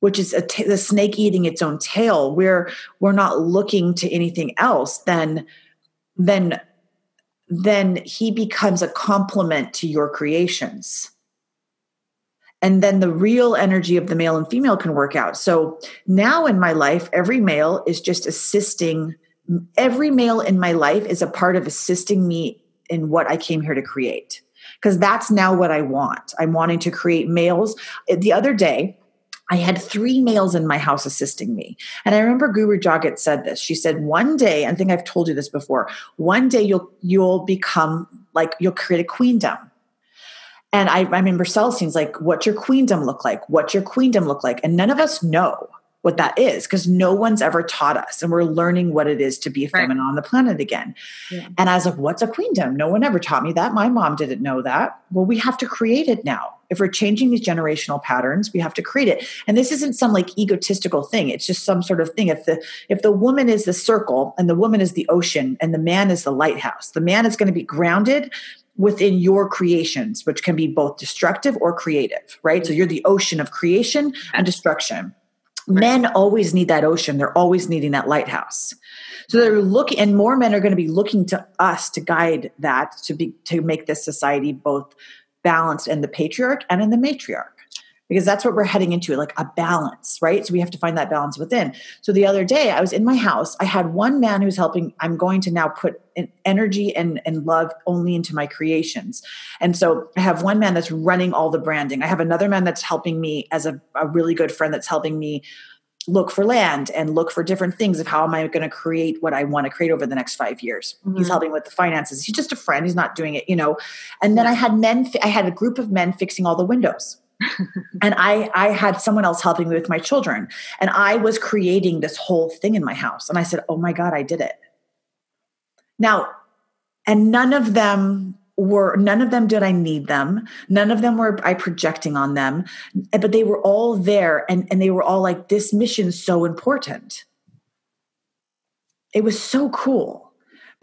which is the snake eating its own tail. We're we're not looking to anything else. Then, then, then he becomes a complement to your creations and then the real energy of the male and female can work out. So now in my life, every male is just assisting every male in my life is a part of assisting me in what I came here to create. Because that's now what I want. I'm wanting to create males. The other day, I had three males in my house assisting me. And I remember Guru Jagat said this. She said, one day, I think I've told you this before, one day you'll you'll become like you'll create a queendom. And I, I remember Celestine's like, what's your queendom look like? What's your queendom look like? And none of us know what that is because no one's ever taught us and we're learning what it is to be a feminine right. on the planet again. Yeah. And I was like, what's a queendom? No one ever taught me that. My mom didn't know that. Well, we have to create it now. If we're changing these generational patterns, we have to create it. And this isn't some like egotistical thing. It's just some sort of thing. If the if the woman is the circle and the woman is the ocean and the man is the lighthouse, the man is going to be grounded within your creations, which can be both destructive or creative, right? So you're the ocean of creation and destruction. Men always need that ocean. They're always needing that lighthouse. So they're looking, and more men are going to be looking to us to guide that to be to make this society both balanced in the patriarch and in the matriarch because that's what we're heading into like a balance right so we have to find that balance within so the other day i was in my house i had one man who's helping i'm going to now put energy and, and love only into my creations and so i have one man that's running all the branding i have another man that's helping me as a, a really good friend that's helping me look for land and look for different things of how am I going to create what I want to create over the next five years. Mm-hmm. He's helping with the finances. He's just a friend. He's not doing it, you know. And then I had men. I had a group of men fixing all the windows. And I I had someone else helping me with my children and I was creating this whole thing in my house and I said, "Oh my god, I did it." Now, and none of them were none of them did I need them. None of them were I projecting on them, but they were all there and, and they were all like, this mission's so important. It was so cool.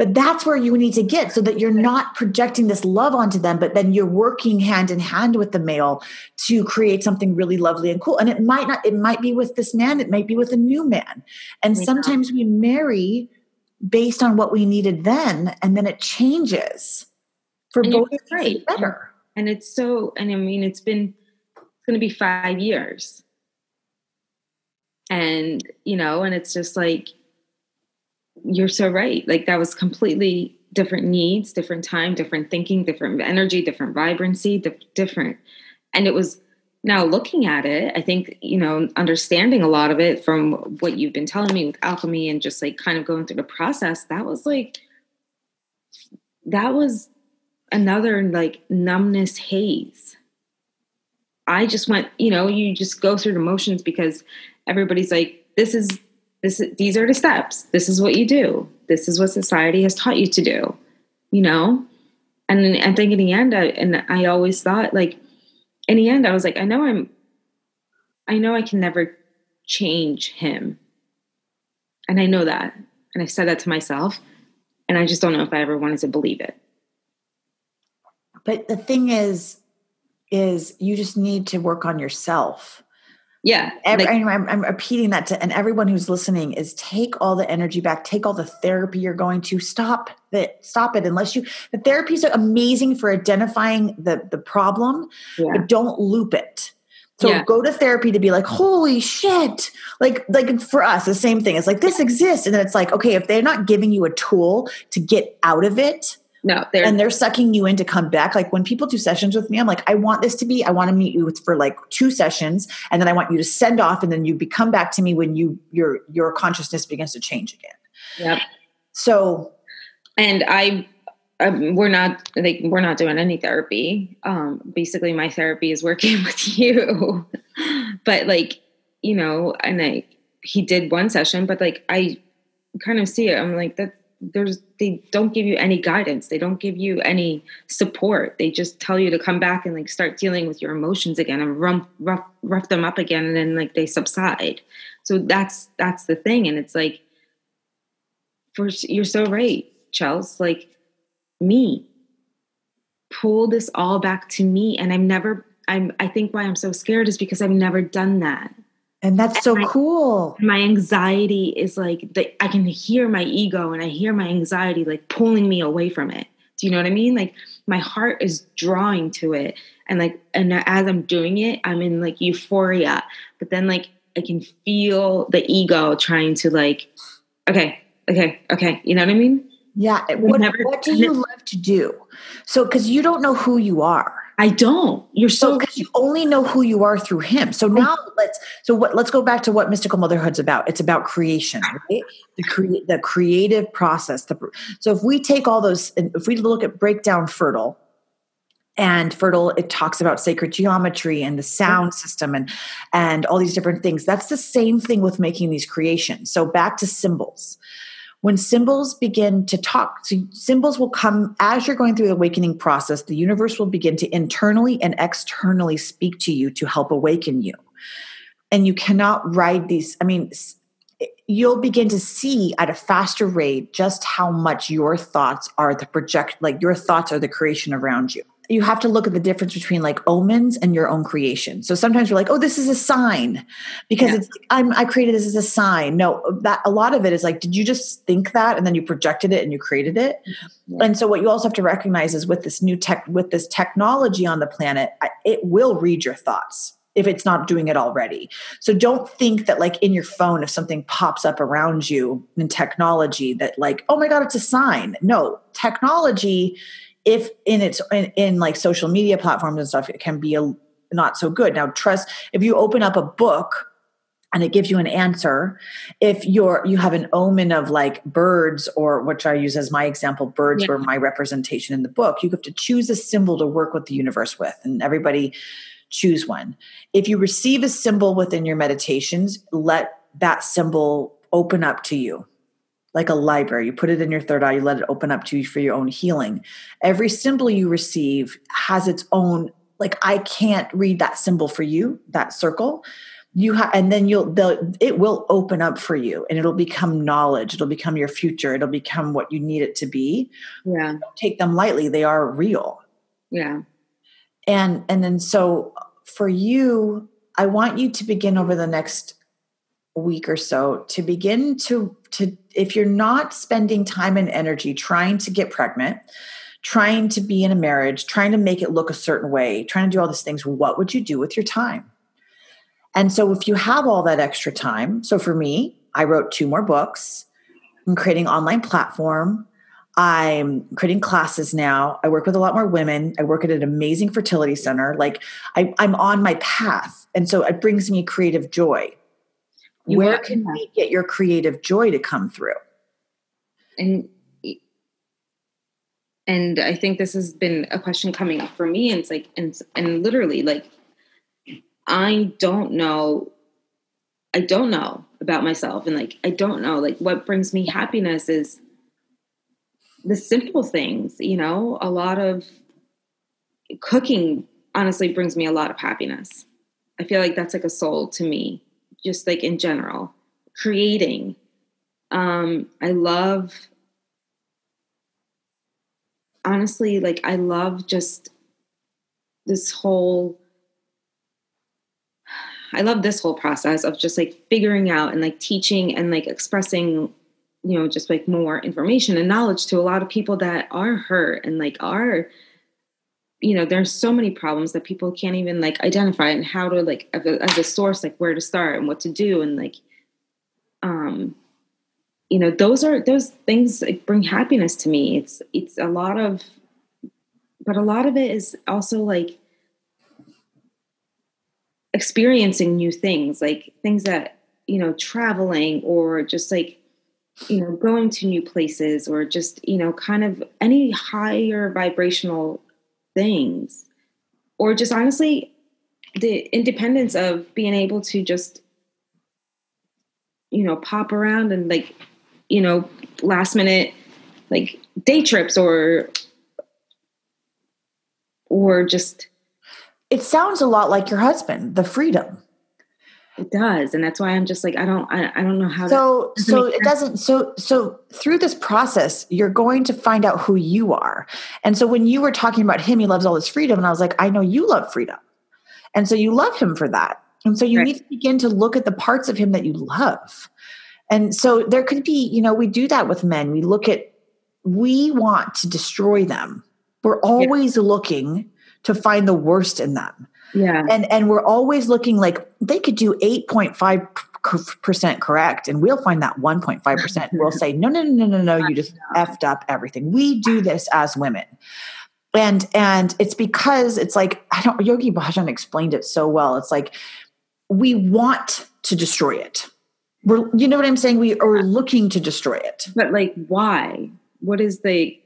But that's where you need to get so that you're not projecting this love onto them, but then you're working hand in hand with the male to create something really lovely and cool. And it might not, it might be with this man, it might be with a new man. And sometimes we marry based on what we needed then, and then it changes for and both right. better. And it's so, and I mean, it's been, it's going to be five years. And, you know, and it's just like, you're so right. Like that was completely different needs, different time, different thinking, different energy, different vibrancy, different. And it was now looking at it, I think, you know, understanding a lot of it from what you've been telling me with alchemy and just like kind of going through the process, that was like, that was another like numbness haze. I just went, you know, you just go through the motions because everybody's like, this is this these are the steps. This is what you do. This is what society has taught you to do. You know? And I think in the end I, and I always thought like in the end I was like, I know I'm I know I can never change him. And I know that. And I said that to myself. And I just don't know if I ever wanted to believe it. But the thing is, is you just need to work on yourself. Yeah. Every, like, I'm, I'm, repeating that to, and everyone who's listening is take all the energy back, take all the therapy you're going to stop it, stop it. Unless you, the therapies are amazing for identifying the, the problem, yeah. but don't loop it. So yeah. go to therapy to be like, holy shit. Like, like for us, the same thing. It's like this exists. And then it's like, okay, if they're not giving you a tool to get out of it, no, they're and they're sucking you in to come back. Like when people do sessions with me, I'm like, I want this to be, I want to meet you for like two sessions, and then I want you to send off, and then you come back to me when you your your consciousness begins to change again. Yep. So, and I, um, we're not like we're not doing any therapy. Um, basically, my therapy is working with you, but like you know, and I he did one session, but like I kind of see it. I'm like that there's they don't give you any guidance. They don't give you any support. They just tell you to come back and like start dealing with your emotions again and rough rough, rough them up again and then like they subside. So that's that's the thing. And it's like first you're so right chels. Like me pull this all back to me. And i'm never i'm i think why i'm so scared is because i've never done that and that's so my, cool. My anxiety is like the, I can hear my ego and I hear my anxiety like pulling me away from it. Do you know what I mean? Like my heart is drawing to it. And like and as I'm doing it, I'm in like euphoria. But then like I can feel the ego trying to like, okay, okay, okay. You know what I mean? Yeah. What, never, what do you love to do? So because you don't know who you are. I don't. You're so because you only know who you are through him. So now let's so what let's go back to what mystical motherhood's about. It's about creation, right? The create the creative process. The, so if we take all those, if we look at breakdown fertile, and fertile it talks about sacred geometry and the sound system and and all these different things that's the same thing with making these creations so back to symbols when symbols begin to talk, so symbols will come as you're going through the awakening process, the universe will begin to internally and externally speak to you to help awaken you. And you cannot ride these, I mean, you'll begin to see at a faster rate just how much your thoughts are the project, like your thoughts are the creation around you you have to look at the difference between like omens and your own creation. So sometimes you're like, oh, this is a sign because yeah. it's I'm I created this as a sign. No, that a lot of it is like, did you just think that and then you projected it and you created it? Mm-hmm. Yeah. And so what you also have to recognize is with this new tech with this technology on the planet, it will read your thoughts if it's not doing it already. So don't think that like in your phone if something pops up around you in technology that like, oh my god, it's a sign. No, technology if in its in, in like social media platforms and stuff it can be a not so good. Now trust if you open up a book and it gives you an answer if you're you have an omen of like birds or which i use as my example birds yeah. were my representation in the book you have to choose a symbol to work with the universe with and everybody choose one. If you receive a symbol within your meditations let that symbol open up to you like a library. You put it in your third eye you let it open up to you for your own healing. Every symbol you receive has its own like i can't read that symbol for you that circle. You have and then you'll they'll it will open up for you and it'll become knowledge. It'll become your future. It'll become what you need it to be. Yeah. Don't take them lightly. They are real. Yeah. And and then so for you i want you to begin over the next week or so to begin to to if you're not spending time and energy trying to get pregnant trying to be in a marriage trying to make it look a certain way trying to do all these things what would you do with your time and so if you have all that extra time, so for me, I wrote two more books. I'm creating online platform. I'm creating classes now. I work with a lot more women. I work at an amazing fertility center. Like I, am on my path. And so it brings me creative joy. You Where can we get your creative joy to come through? And and I think this has been a question coming up for me. And it's like and and literally like I don't know. I don't know about myself. And like, I don't know. Like, what brings me happiness is the simple things, you know, a lot of cooking honestly brings me a lot of happiness. I feel like that's like a soul to me, just like in general. Creating. Um, I love honestly, like I love just this whole I love this whole process of just like figuring out and like teaching and like expressing, you know, just like more information and knowledge to a lot of people that are hurt and like are, you know, there's so many problems that people can't even like identify and how to like as a source, like where to start and what to do and like, um, you know, those are those things like bring happiness to me. It's it's a lot of, but a lot of it is also like experiencing new things, like things that, you know, traveling or just like, you know, going to new places or just, you know, kind of any higher vibrational things. Or just honestly, the independence of being able to just, you know, pop around and like, you know, last minute like day trips or or just it sounds a lot like your husband, the freedom. It does, and that's why I'm just like I don't I, I don't know how. So to, so it doesn't so so through this process, you're going to find out who you are. And so when you were talking about him, he loves all his freedom, and I was like, I know you love freedom, and so you love him for that. And so you right. need to begin to look at the parts of him that you love. And so there could be, you know, we do that with men. We look at we want to destroy them. We're always yeah. looking to find the worst in them. Yeah. And and we're always looking like they could do 8.5 percent correct and we'll find that 1.5 percent we'll say no no no no no no you just effed up everything. We do this as women. And and it's because it's like i don't yogi bhajan explained it so well. It's like we want to destroy it. We're you know what i'm saying? We are looking to destroy it. But like why? What is the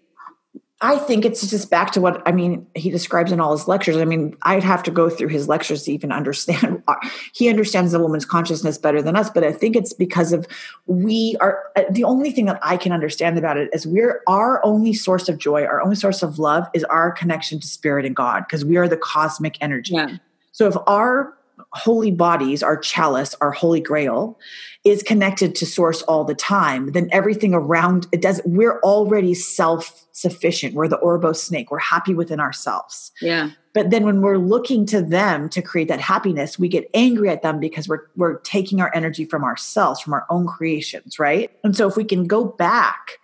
I think it's just back to what I mean. He describes in all his lectures. I mean, I'd have to go through his lectures to even understand. he understands the woman's consciousness better than us, but I think it's because of we are uh, the only thing that I can understand about it is we're our only source of joy, our only source of love is our connection to spirit and God because we are the cosmic energy. Yeah. So if our holy bodies, our chalice, our holy grail, is connected to source all the time, then everything around it does. We're already self sufficient. We're the orbo snake. We're happy within ourselves. Yeah. But then when we're looking to them to create that happiness, we get angry at them because we're we're taking our energy from ourselves, from our own creations, right? And so if we can go back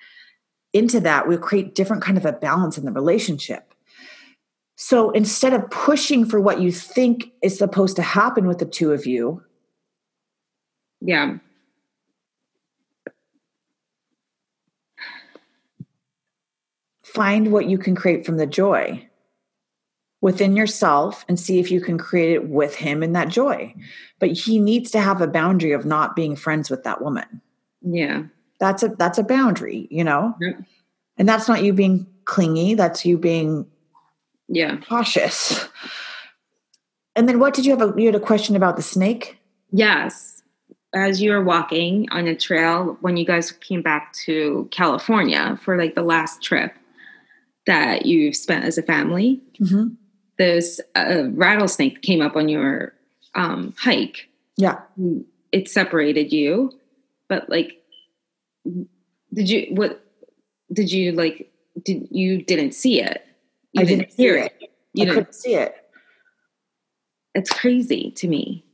into that, we'll create different kind of a balance in the relationship so instead of pushing for what you think is supposed to happen with the two of you, yeah. Find what you can create from the joy. within yourself and see if you can create it with him in that joy. But he needs to have a boundary of not being friends with that woman. Yeah. That's a that's a boundary, you know? Yep. And that's not you being clingy, that's you being Yeah. cautious. And then what did you have a you had a question about the snake? Yes. As you were walking on a trail when you guys came back to California for like the last trip that you've spent as a family, Mm-hmm. this uh, rattlesnake came up on your um, hike. Yeah. It separated you, but like, did you what? Did you like? Did you didn't see it? You I didn't see hear it. it. You I didn't. couldn't see it. It's crazy to me.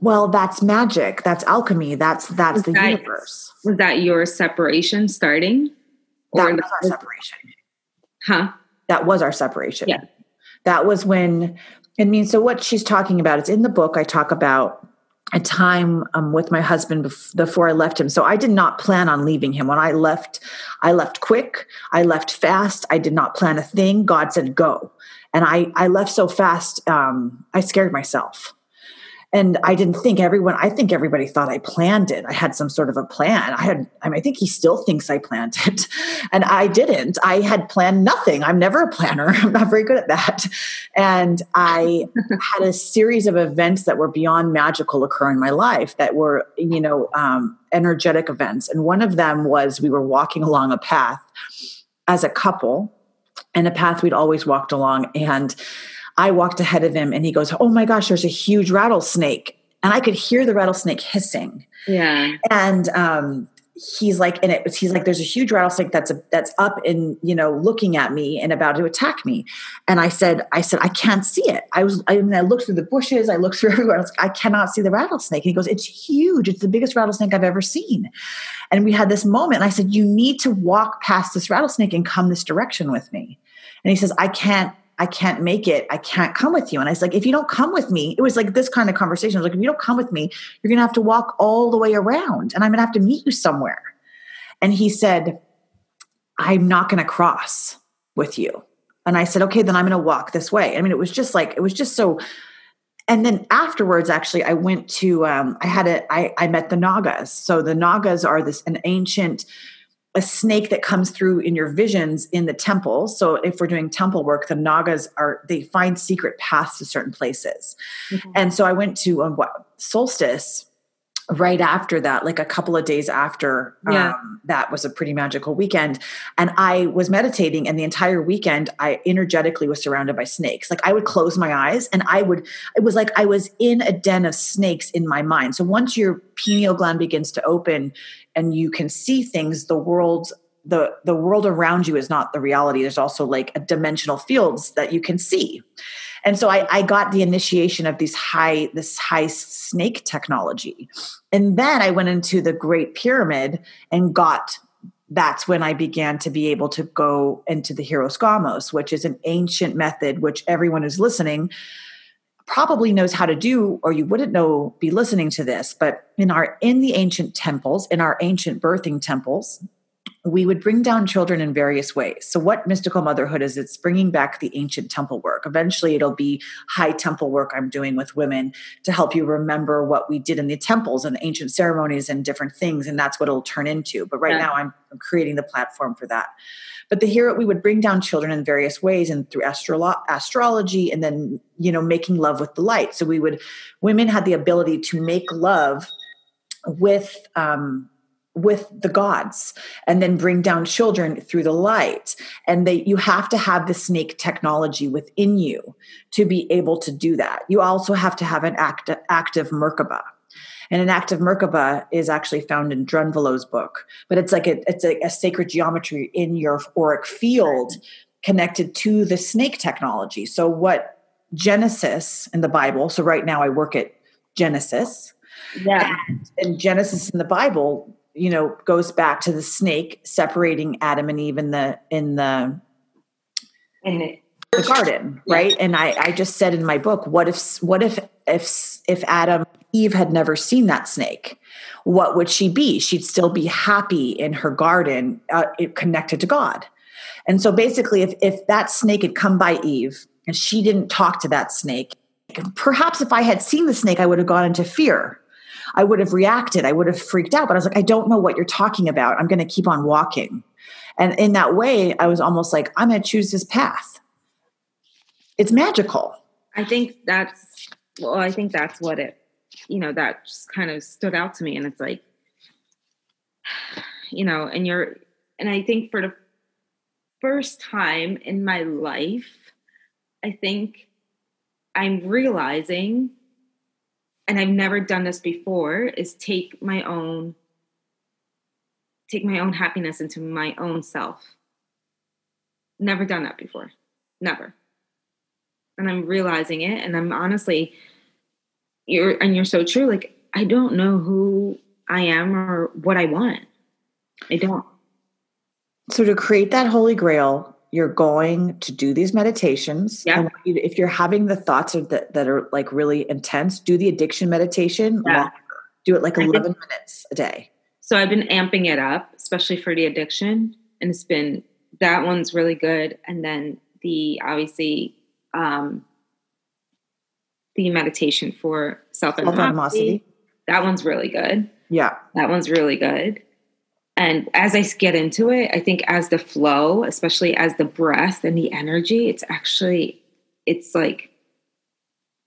Well, that's magic. That's alchemy. That's that's the Right. universe. Was that your separation starting? That Or was our separation. Huh? That was our separation. Yeah. That was when I mean, so what she's talking about, it's in the book. I talk about a time um, with my husband before I left him. So I did not plan on leaving him. When I left, I left quick. I left fast. I did not plan a thing. God said go, and I I left so fast. Um, I scared myself, and I didn't think everyone. I think everybody thought I planned it. I had some sort of a plan. I had. I mean, I think he still thinks I planned it, and I didn't. I had planned nothing. I'm never a planner. I'm not very good at that, and I had a series of events that were beyond magical occur in my life that were, you know, um, energetic events. And one of them was we were walking along a path as a couple, and a path we'd always walked along. And I walked ahead of him, and he goes, "Oh my gosh, there's a huge rattlesnake!" And I could hear the rattlesnake hissing. Yeah. and um he's like and it was he's like there's a huge rattlesnake that's a, that's up and you know looking at me and about to attack me. And i said i said i can't see it. I was i mean i looked through the bushes i looked through everywhere. I was like i cannot see the rattlesnake. And he goes it's huge. It's the biggest rattlesnake i've ever seen. And we had this moment and i said you need to walk past this rattlesnake and come this direction with me. And he says i can't I can't make it. I can't come with you. And I was like, if you don't come with me, it was like this kind of conversation. I was like, if you don't come with me, you're going to have to walk all the way around and I'm going to have to meet you somewhere. And he said, I'm not going to cross with you. And I said, okay, then I'm going to walk this way. I mean, it was just like, it was just so. And then afterwards, actually, I went to, um, I had a, I, I met the Nagas. So the Nagas are this, an ancient, a snake that comes through in your visions in the temple. So if we're doing temple work, the Nagas are, they find secret paths to certain places. Mhm. And so I went to a solstice right after that, like a couple of days after Yeah. um, that was a pretty magical weekend. And I was meditating, and the entire weekend, I energetically was surrounded by snakes. Like I would close my eyes, and I would, it was like I was in a den of snakes in my mind. So once your pineal gland begins to open and you can see things, the world. The, the world around you is not the reality. There's also like a dimensional fields that you can see and so I, I got the initiation of these high this high snake technology and then i went into the great pyramid and got that's when i began to be able to go into the hieros gamos which is an ancient method which everyone who's listening probably knows how to do or you wouldn't know be listening to this but in our in the ancient temples in our ancient birthing temples we would bring down children in various ways. So, what mystical motherhood is? It's bringing back the ancient temple work. Eventually, it'll be high temple work I'm doing with women to help you remember what we did in the temples and ancient ceremonies and different things. And that's what it'll turn into. But right Yeah. now, I'm creating the platform for that. But the hero, we would bring down children in various ways and through astrolo- astrology and then, you know, making love with the light. So, we would, women had the ability to make love with, um, with the gods and then bring down children through the light. And they you have to have the snake technology within you to be able to do that. You also have to have an act, active merkaba and an act of merkaba is actually found in Drunvalo's book but it's like a, it's a, a sacred geometry in your auric field connected to the snake technology so what genesis in the bible so right now i work at genesis Yeah. and Genesis in the Bible, you know, goes back to the snake separating Adam and Eve in the in the, in it, the garden, right? And I, I just said in my book, what if what if if if Adam Eve had never seen that snake? What would she be? She'd still be happy in her garden, uh, connected to God. And so basically, if if that snake had come by Eve and she didn't talk to that snake. Perhaps if I had seen the snake, I would have gone into fear. I would have reacted. I would have freaked out. But I was like, I don't know what you're talking about. I'm going to keep on walking. And in that way, I was almost like, I'm going to choose this path. It's magical. I think that's, well, I think that's what it, you know, that just kind of stood out to me. And it's like, you know, and you're, and I think for the first time in my life, I think I'm realizing, and I've never done this before, is take my own take my own happiness into my own self. Never done that before. Never. And I'm realizing it and I'm honestly you're and you're so true like I don't know who I am or what I want. I don't. So to create that holy grail, you're going to do these meditations. Yeah. if you're having the thoughts that, that are like really intense, do the addiction meditation yeah. longer. Do it like 11 minutes a day. So I've been amping it up, especially for the addiction. And it's been, that one's really good. And then the, obviously, um, the meditation for self animosity. That one's really good. Yeah. That one's really good and as I get into it, I think as the flow, especially as the breath and the energy, it's actually, it's like,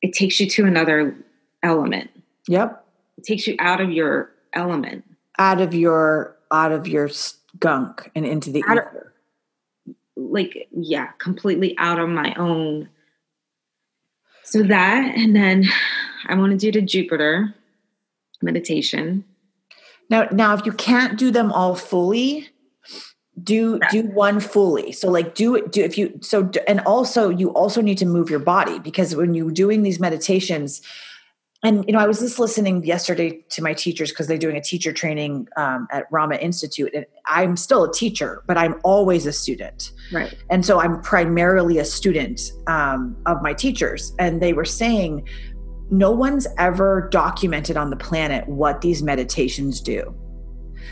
it takes you to another element. Yep. It takes you out of your element. Out of your, out of your gunk and into the out ether. Of, like, yeah, completely out of my own. So that, and then I want to do the Jupiter meditation now, now, if you can't do them all fully, do do one fully. So, like, do it. Do if you so, and also you also need to move your body because when you're doing these meditations, and you know, I was just listening yesterday to my teachers because they're doing a teacher training um, at Rama Institute, and I'm still a teacher, but I'm always a student, right? And so I'm primarily a student um, of my teachers, and they were saying no one's ever documented on the planet what these meditations do.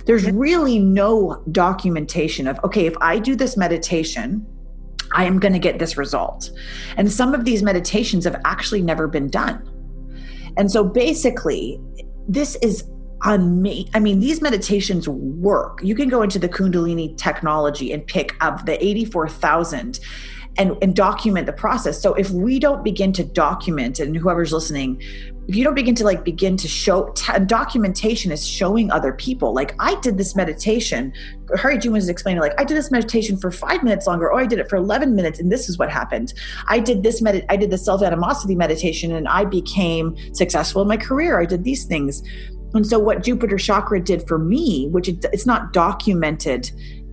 There's really no documentation of, okay, if I do this meditation, I am going to get this result. And some of these meditations have actually never been done. And so basically, this is on me. I mean, these meditations work. You can go into the Kundalini technology and pick up the 84,000 and, and document the process. So if we don't begin to document, and whoever's listening, if you don't begin to like begin to show t- documentation is showing other people. Like i did this meditation harry june was explaining like i did this meditation for five minutes longer or i did it for 11 minutes and this is what happened. I did this med- i did the self-animosity meditation and i became successful in my career. I did these things. And so what jupiter chakra did for me which it, it's not documented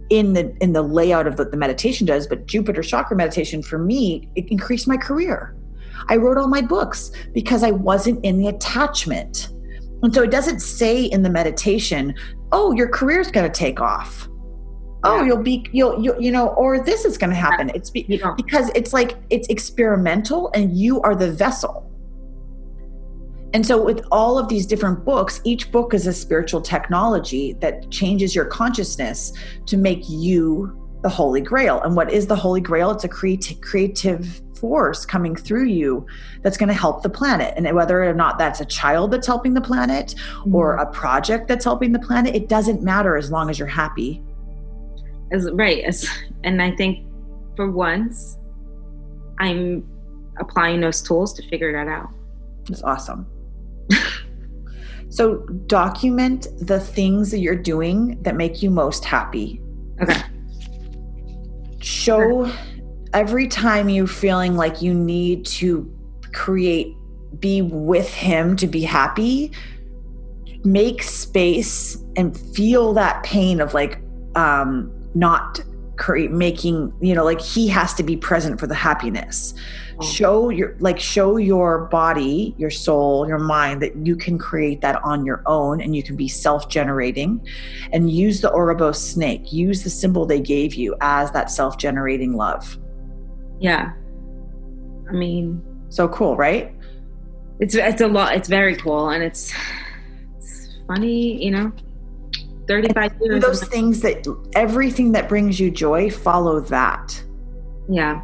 in the in the layout of what the meditation does but jupiter chakra meditation for me it increased my career i wrote all my books because i wasn't in the attachment. And so it doesn't say in the meditation oh your career's going to take off. Oh you'll be you'll, you you know or this is going to happen it's be, because it's like it's experimental and you are the vessel. And so, with all of these different books, each book is a spiritual technology that changes your consciousness to make you the Holy Grail. And what is the Holy Grail? It's a creative, creative force coming through you that's going to help the planet. And whether or not that's a child that's helping the planet mm-hmm. or a project that's helping the planet, it doesn't matter as long as you're happy. As, right. As, and I think for once, I'm applying those tools to figure that out. It's awesome. so document the things that you're doing that make you most happy. Okay. Show every time you're feeling like you need to create, be with him to be happy, make space and feel that pain of like um not create making you know like he has to be present for the happiness. Oh. show your like show your body your soul your mind that you can create that on your own and you can be self-generating and use the Ouroboros snake. Use the symbol they gave you as that self-generating love yeah i mean so cool right it's it's a lot it's very cool and it's it's funny you know 35 years. Those things that everything that brings you joy, follow that. Yeah.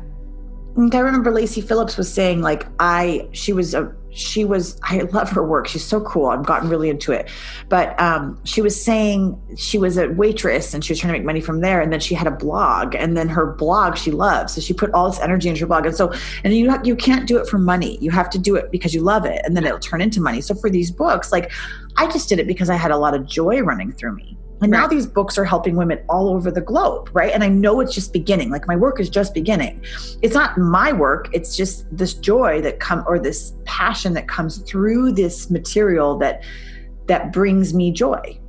I remember Lacy Phillips was saying like I she was a she was I love her work. She's so cool. I've gotten really into it. But um, she was saying she was a waitress and she was trying to make money from there. And then she had a blog, and then her blog she loves. So she put all this energy into her blog. And so and you you can't do it for money. You have to do it because you love it, and then it'll turn into money. So for these books, like I just did it because I had a lot of joy running through me. And right. now these books are helping women all over the globe, right? And I know it's just beginning. Like my work is just beginning. It's not my work, it's just this joy that come or this passion that comes through this material that that brings me joy.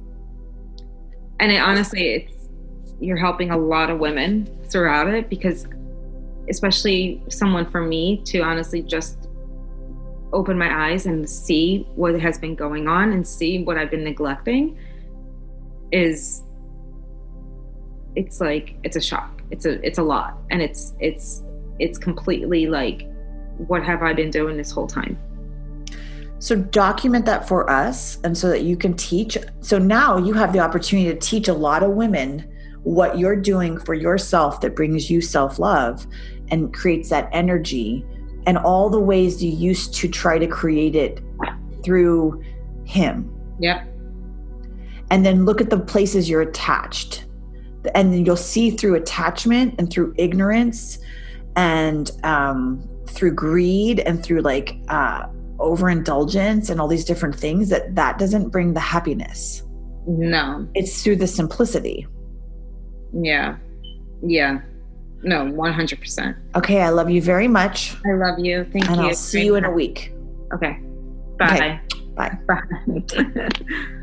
And it, honestly, it's you're helping a lot of women throughout it because especially someone for me to honestly just open my eyes and see what has been going on and see what I've been neglecting is it's like it's a shock. It's a it's a lot. And it's it's it's completely like what have i been doing this whole time? So document that for us and so that you can teach so now you have the opportunity to teach a lot of women what you're doing for yourself that brings you self-love and creates that energy and all the ways you used to try to create it through him. Yep and then look at the places you're attached. And you'll see through attachment and through ignorance and um, through greed and through like uh, overindulgence and all these different things that that doesn't bring the happiness. No. It's through the simplicity. Yeah. Yeah. No 100% okay i love you very much. I love you. Thank and you. I'll see you in a week. Okay. Bye. Okay. bye. Bye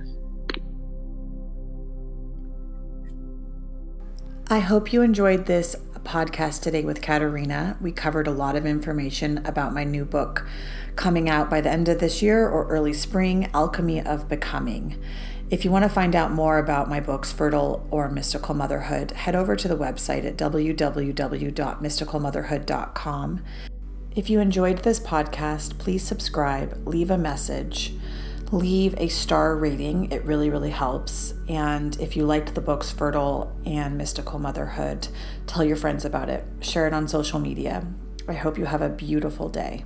I hope you enjoyed this podcast today with Katerina. We covered a lot of information about my new book coming out by the end of this year or early spring Alchemy of Becoming. If you want to find out more about my books, Fertile or Mystical Motherhood, head over to the website at www.mysticalmotherhood.com. If you enjoyed this podcast, please subscribe, leave a message leave a star rating. It really, really helps. And if you liked the books Fertile and Mystical Motherhood, tell your friends about it. Share it on social media. I hope you have a beautiful day.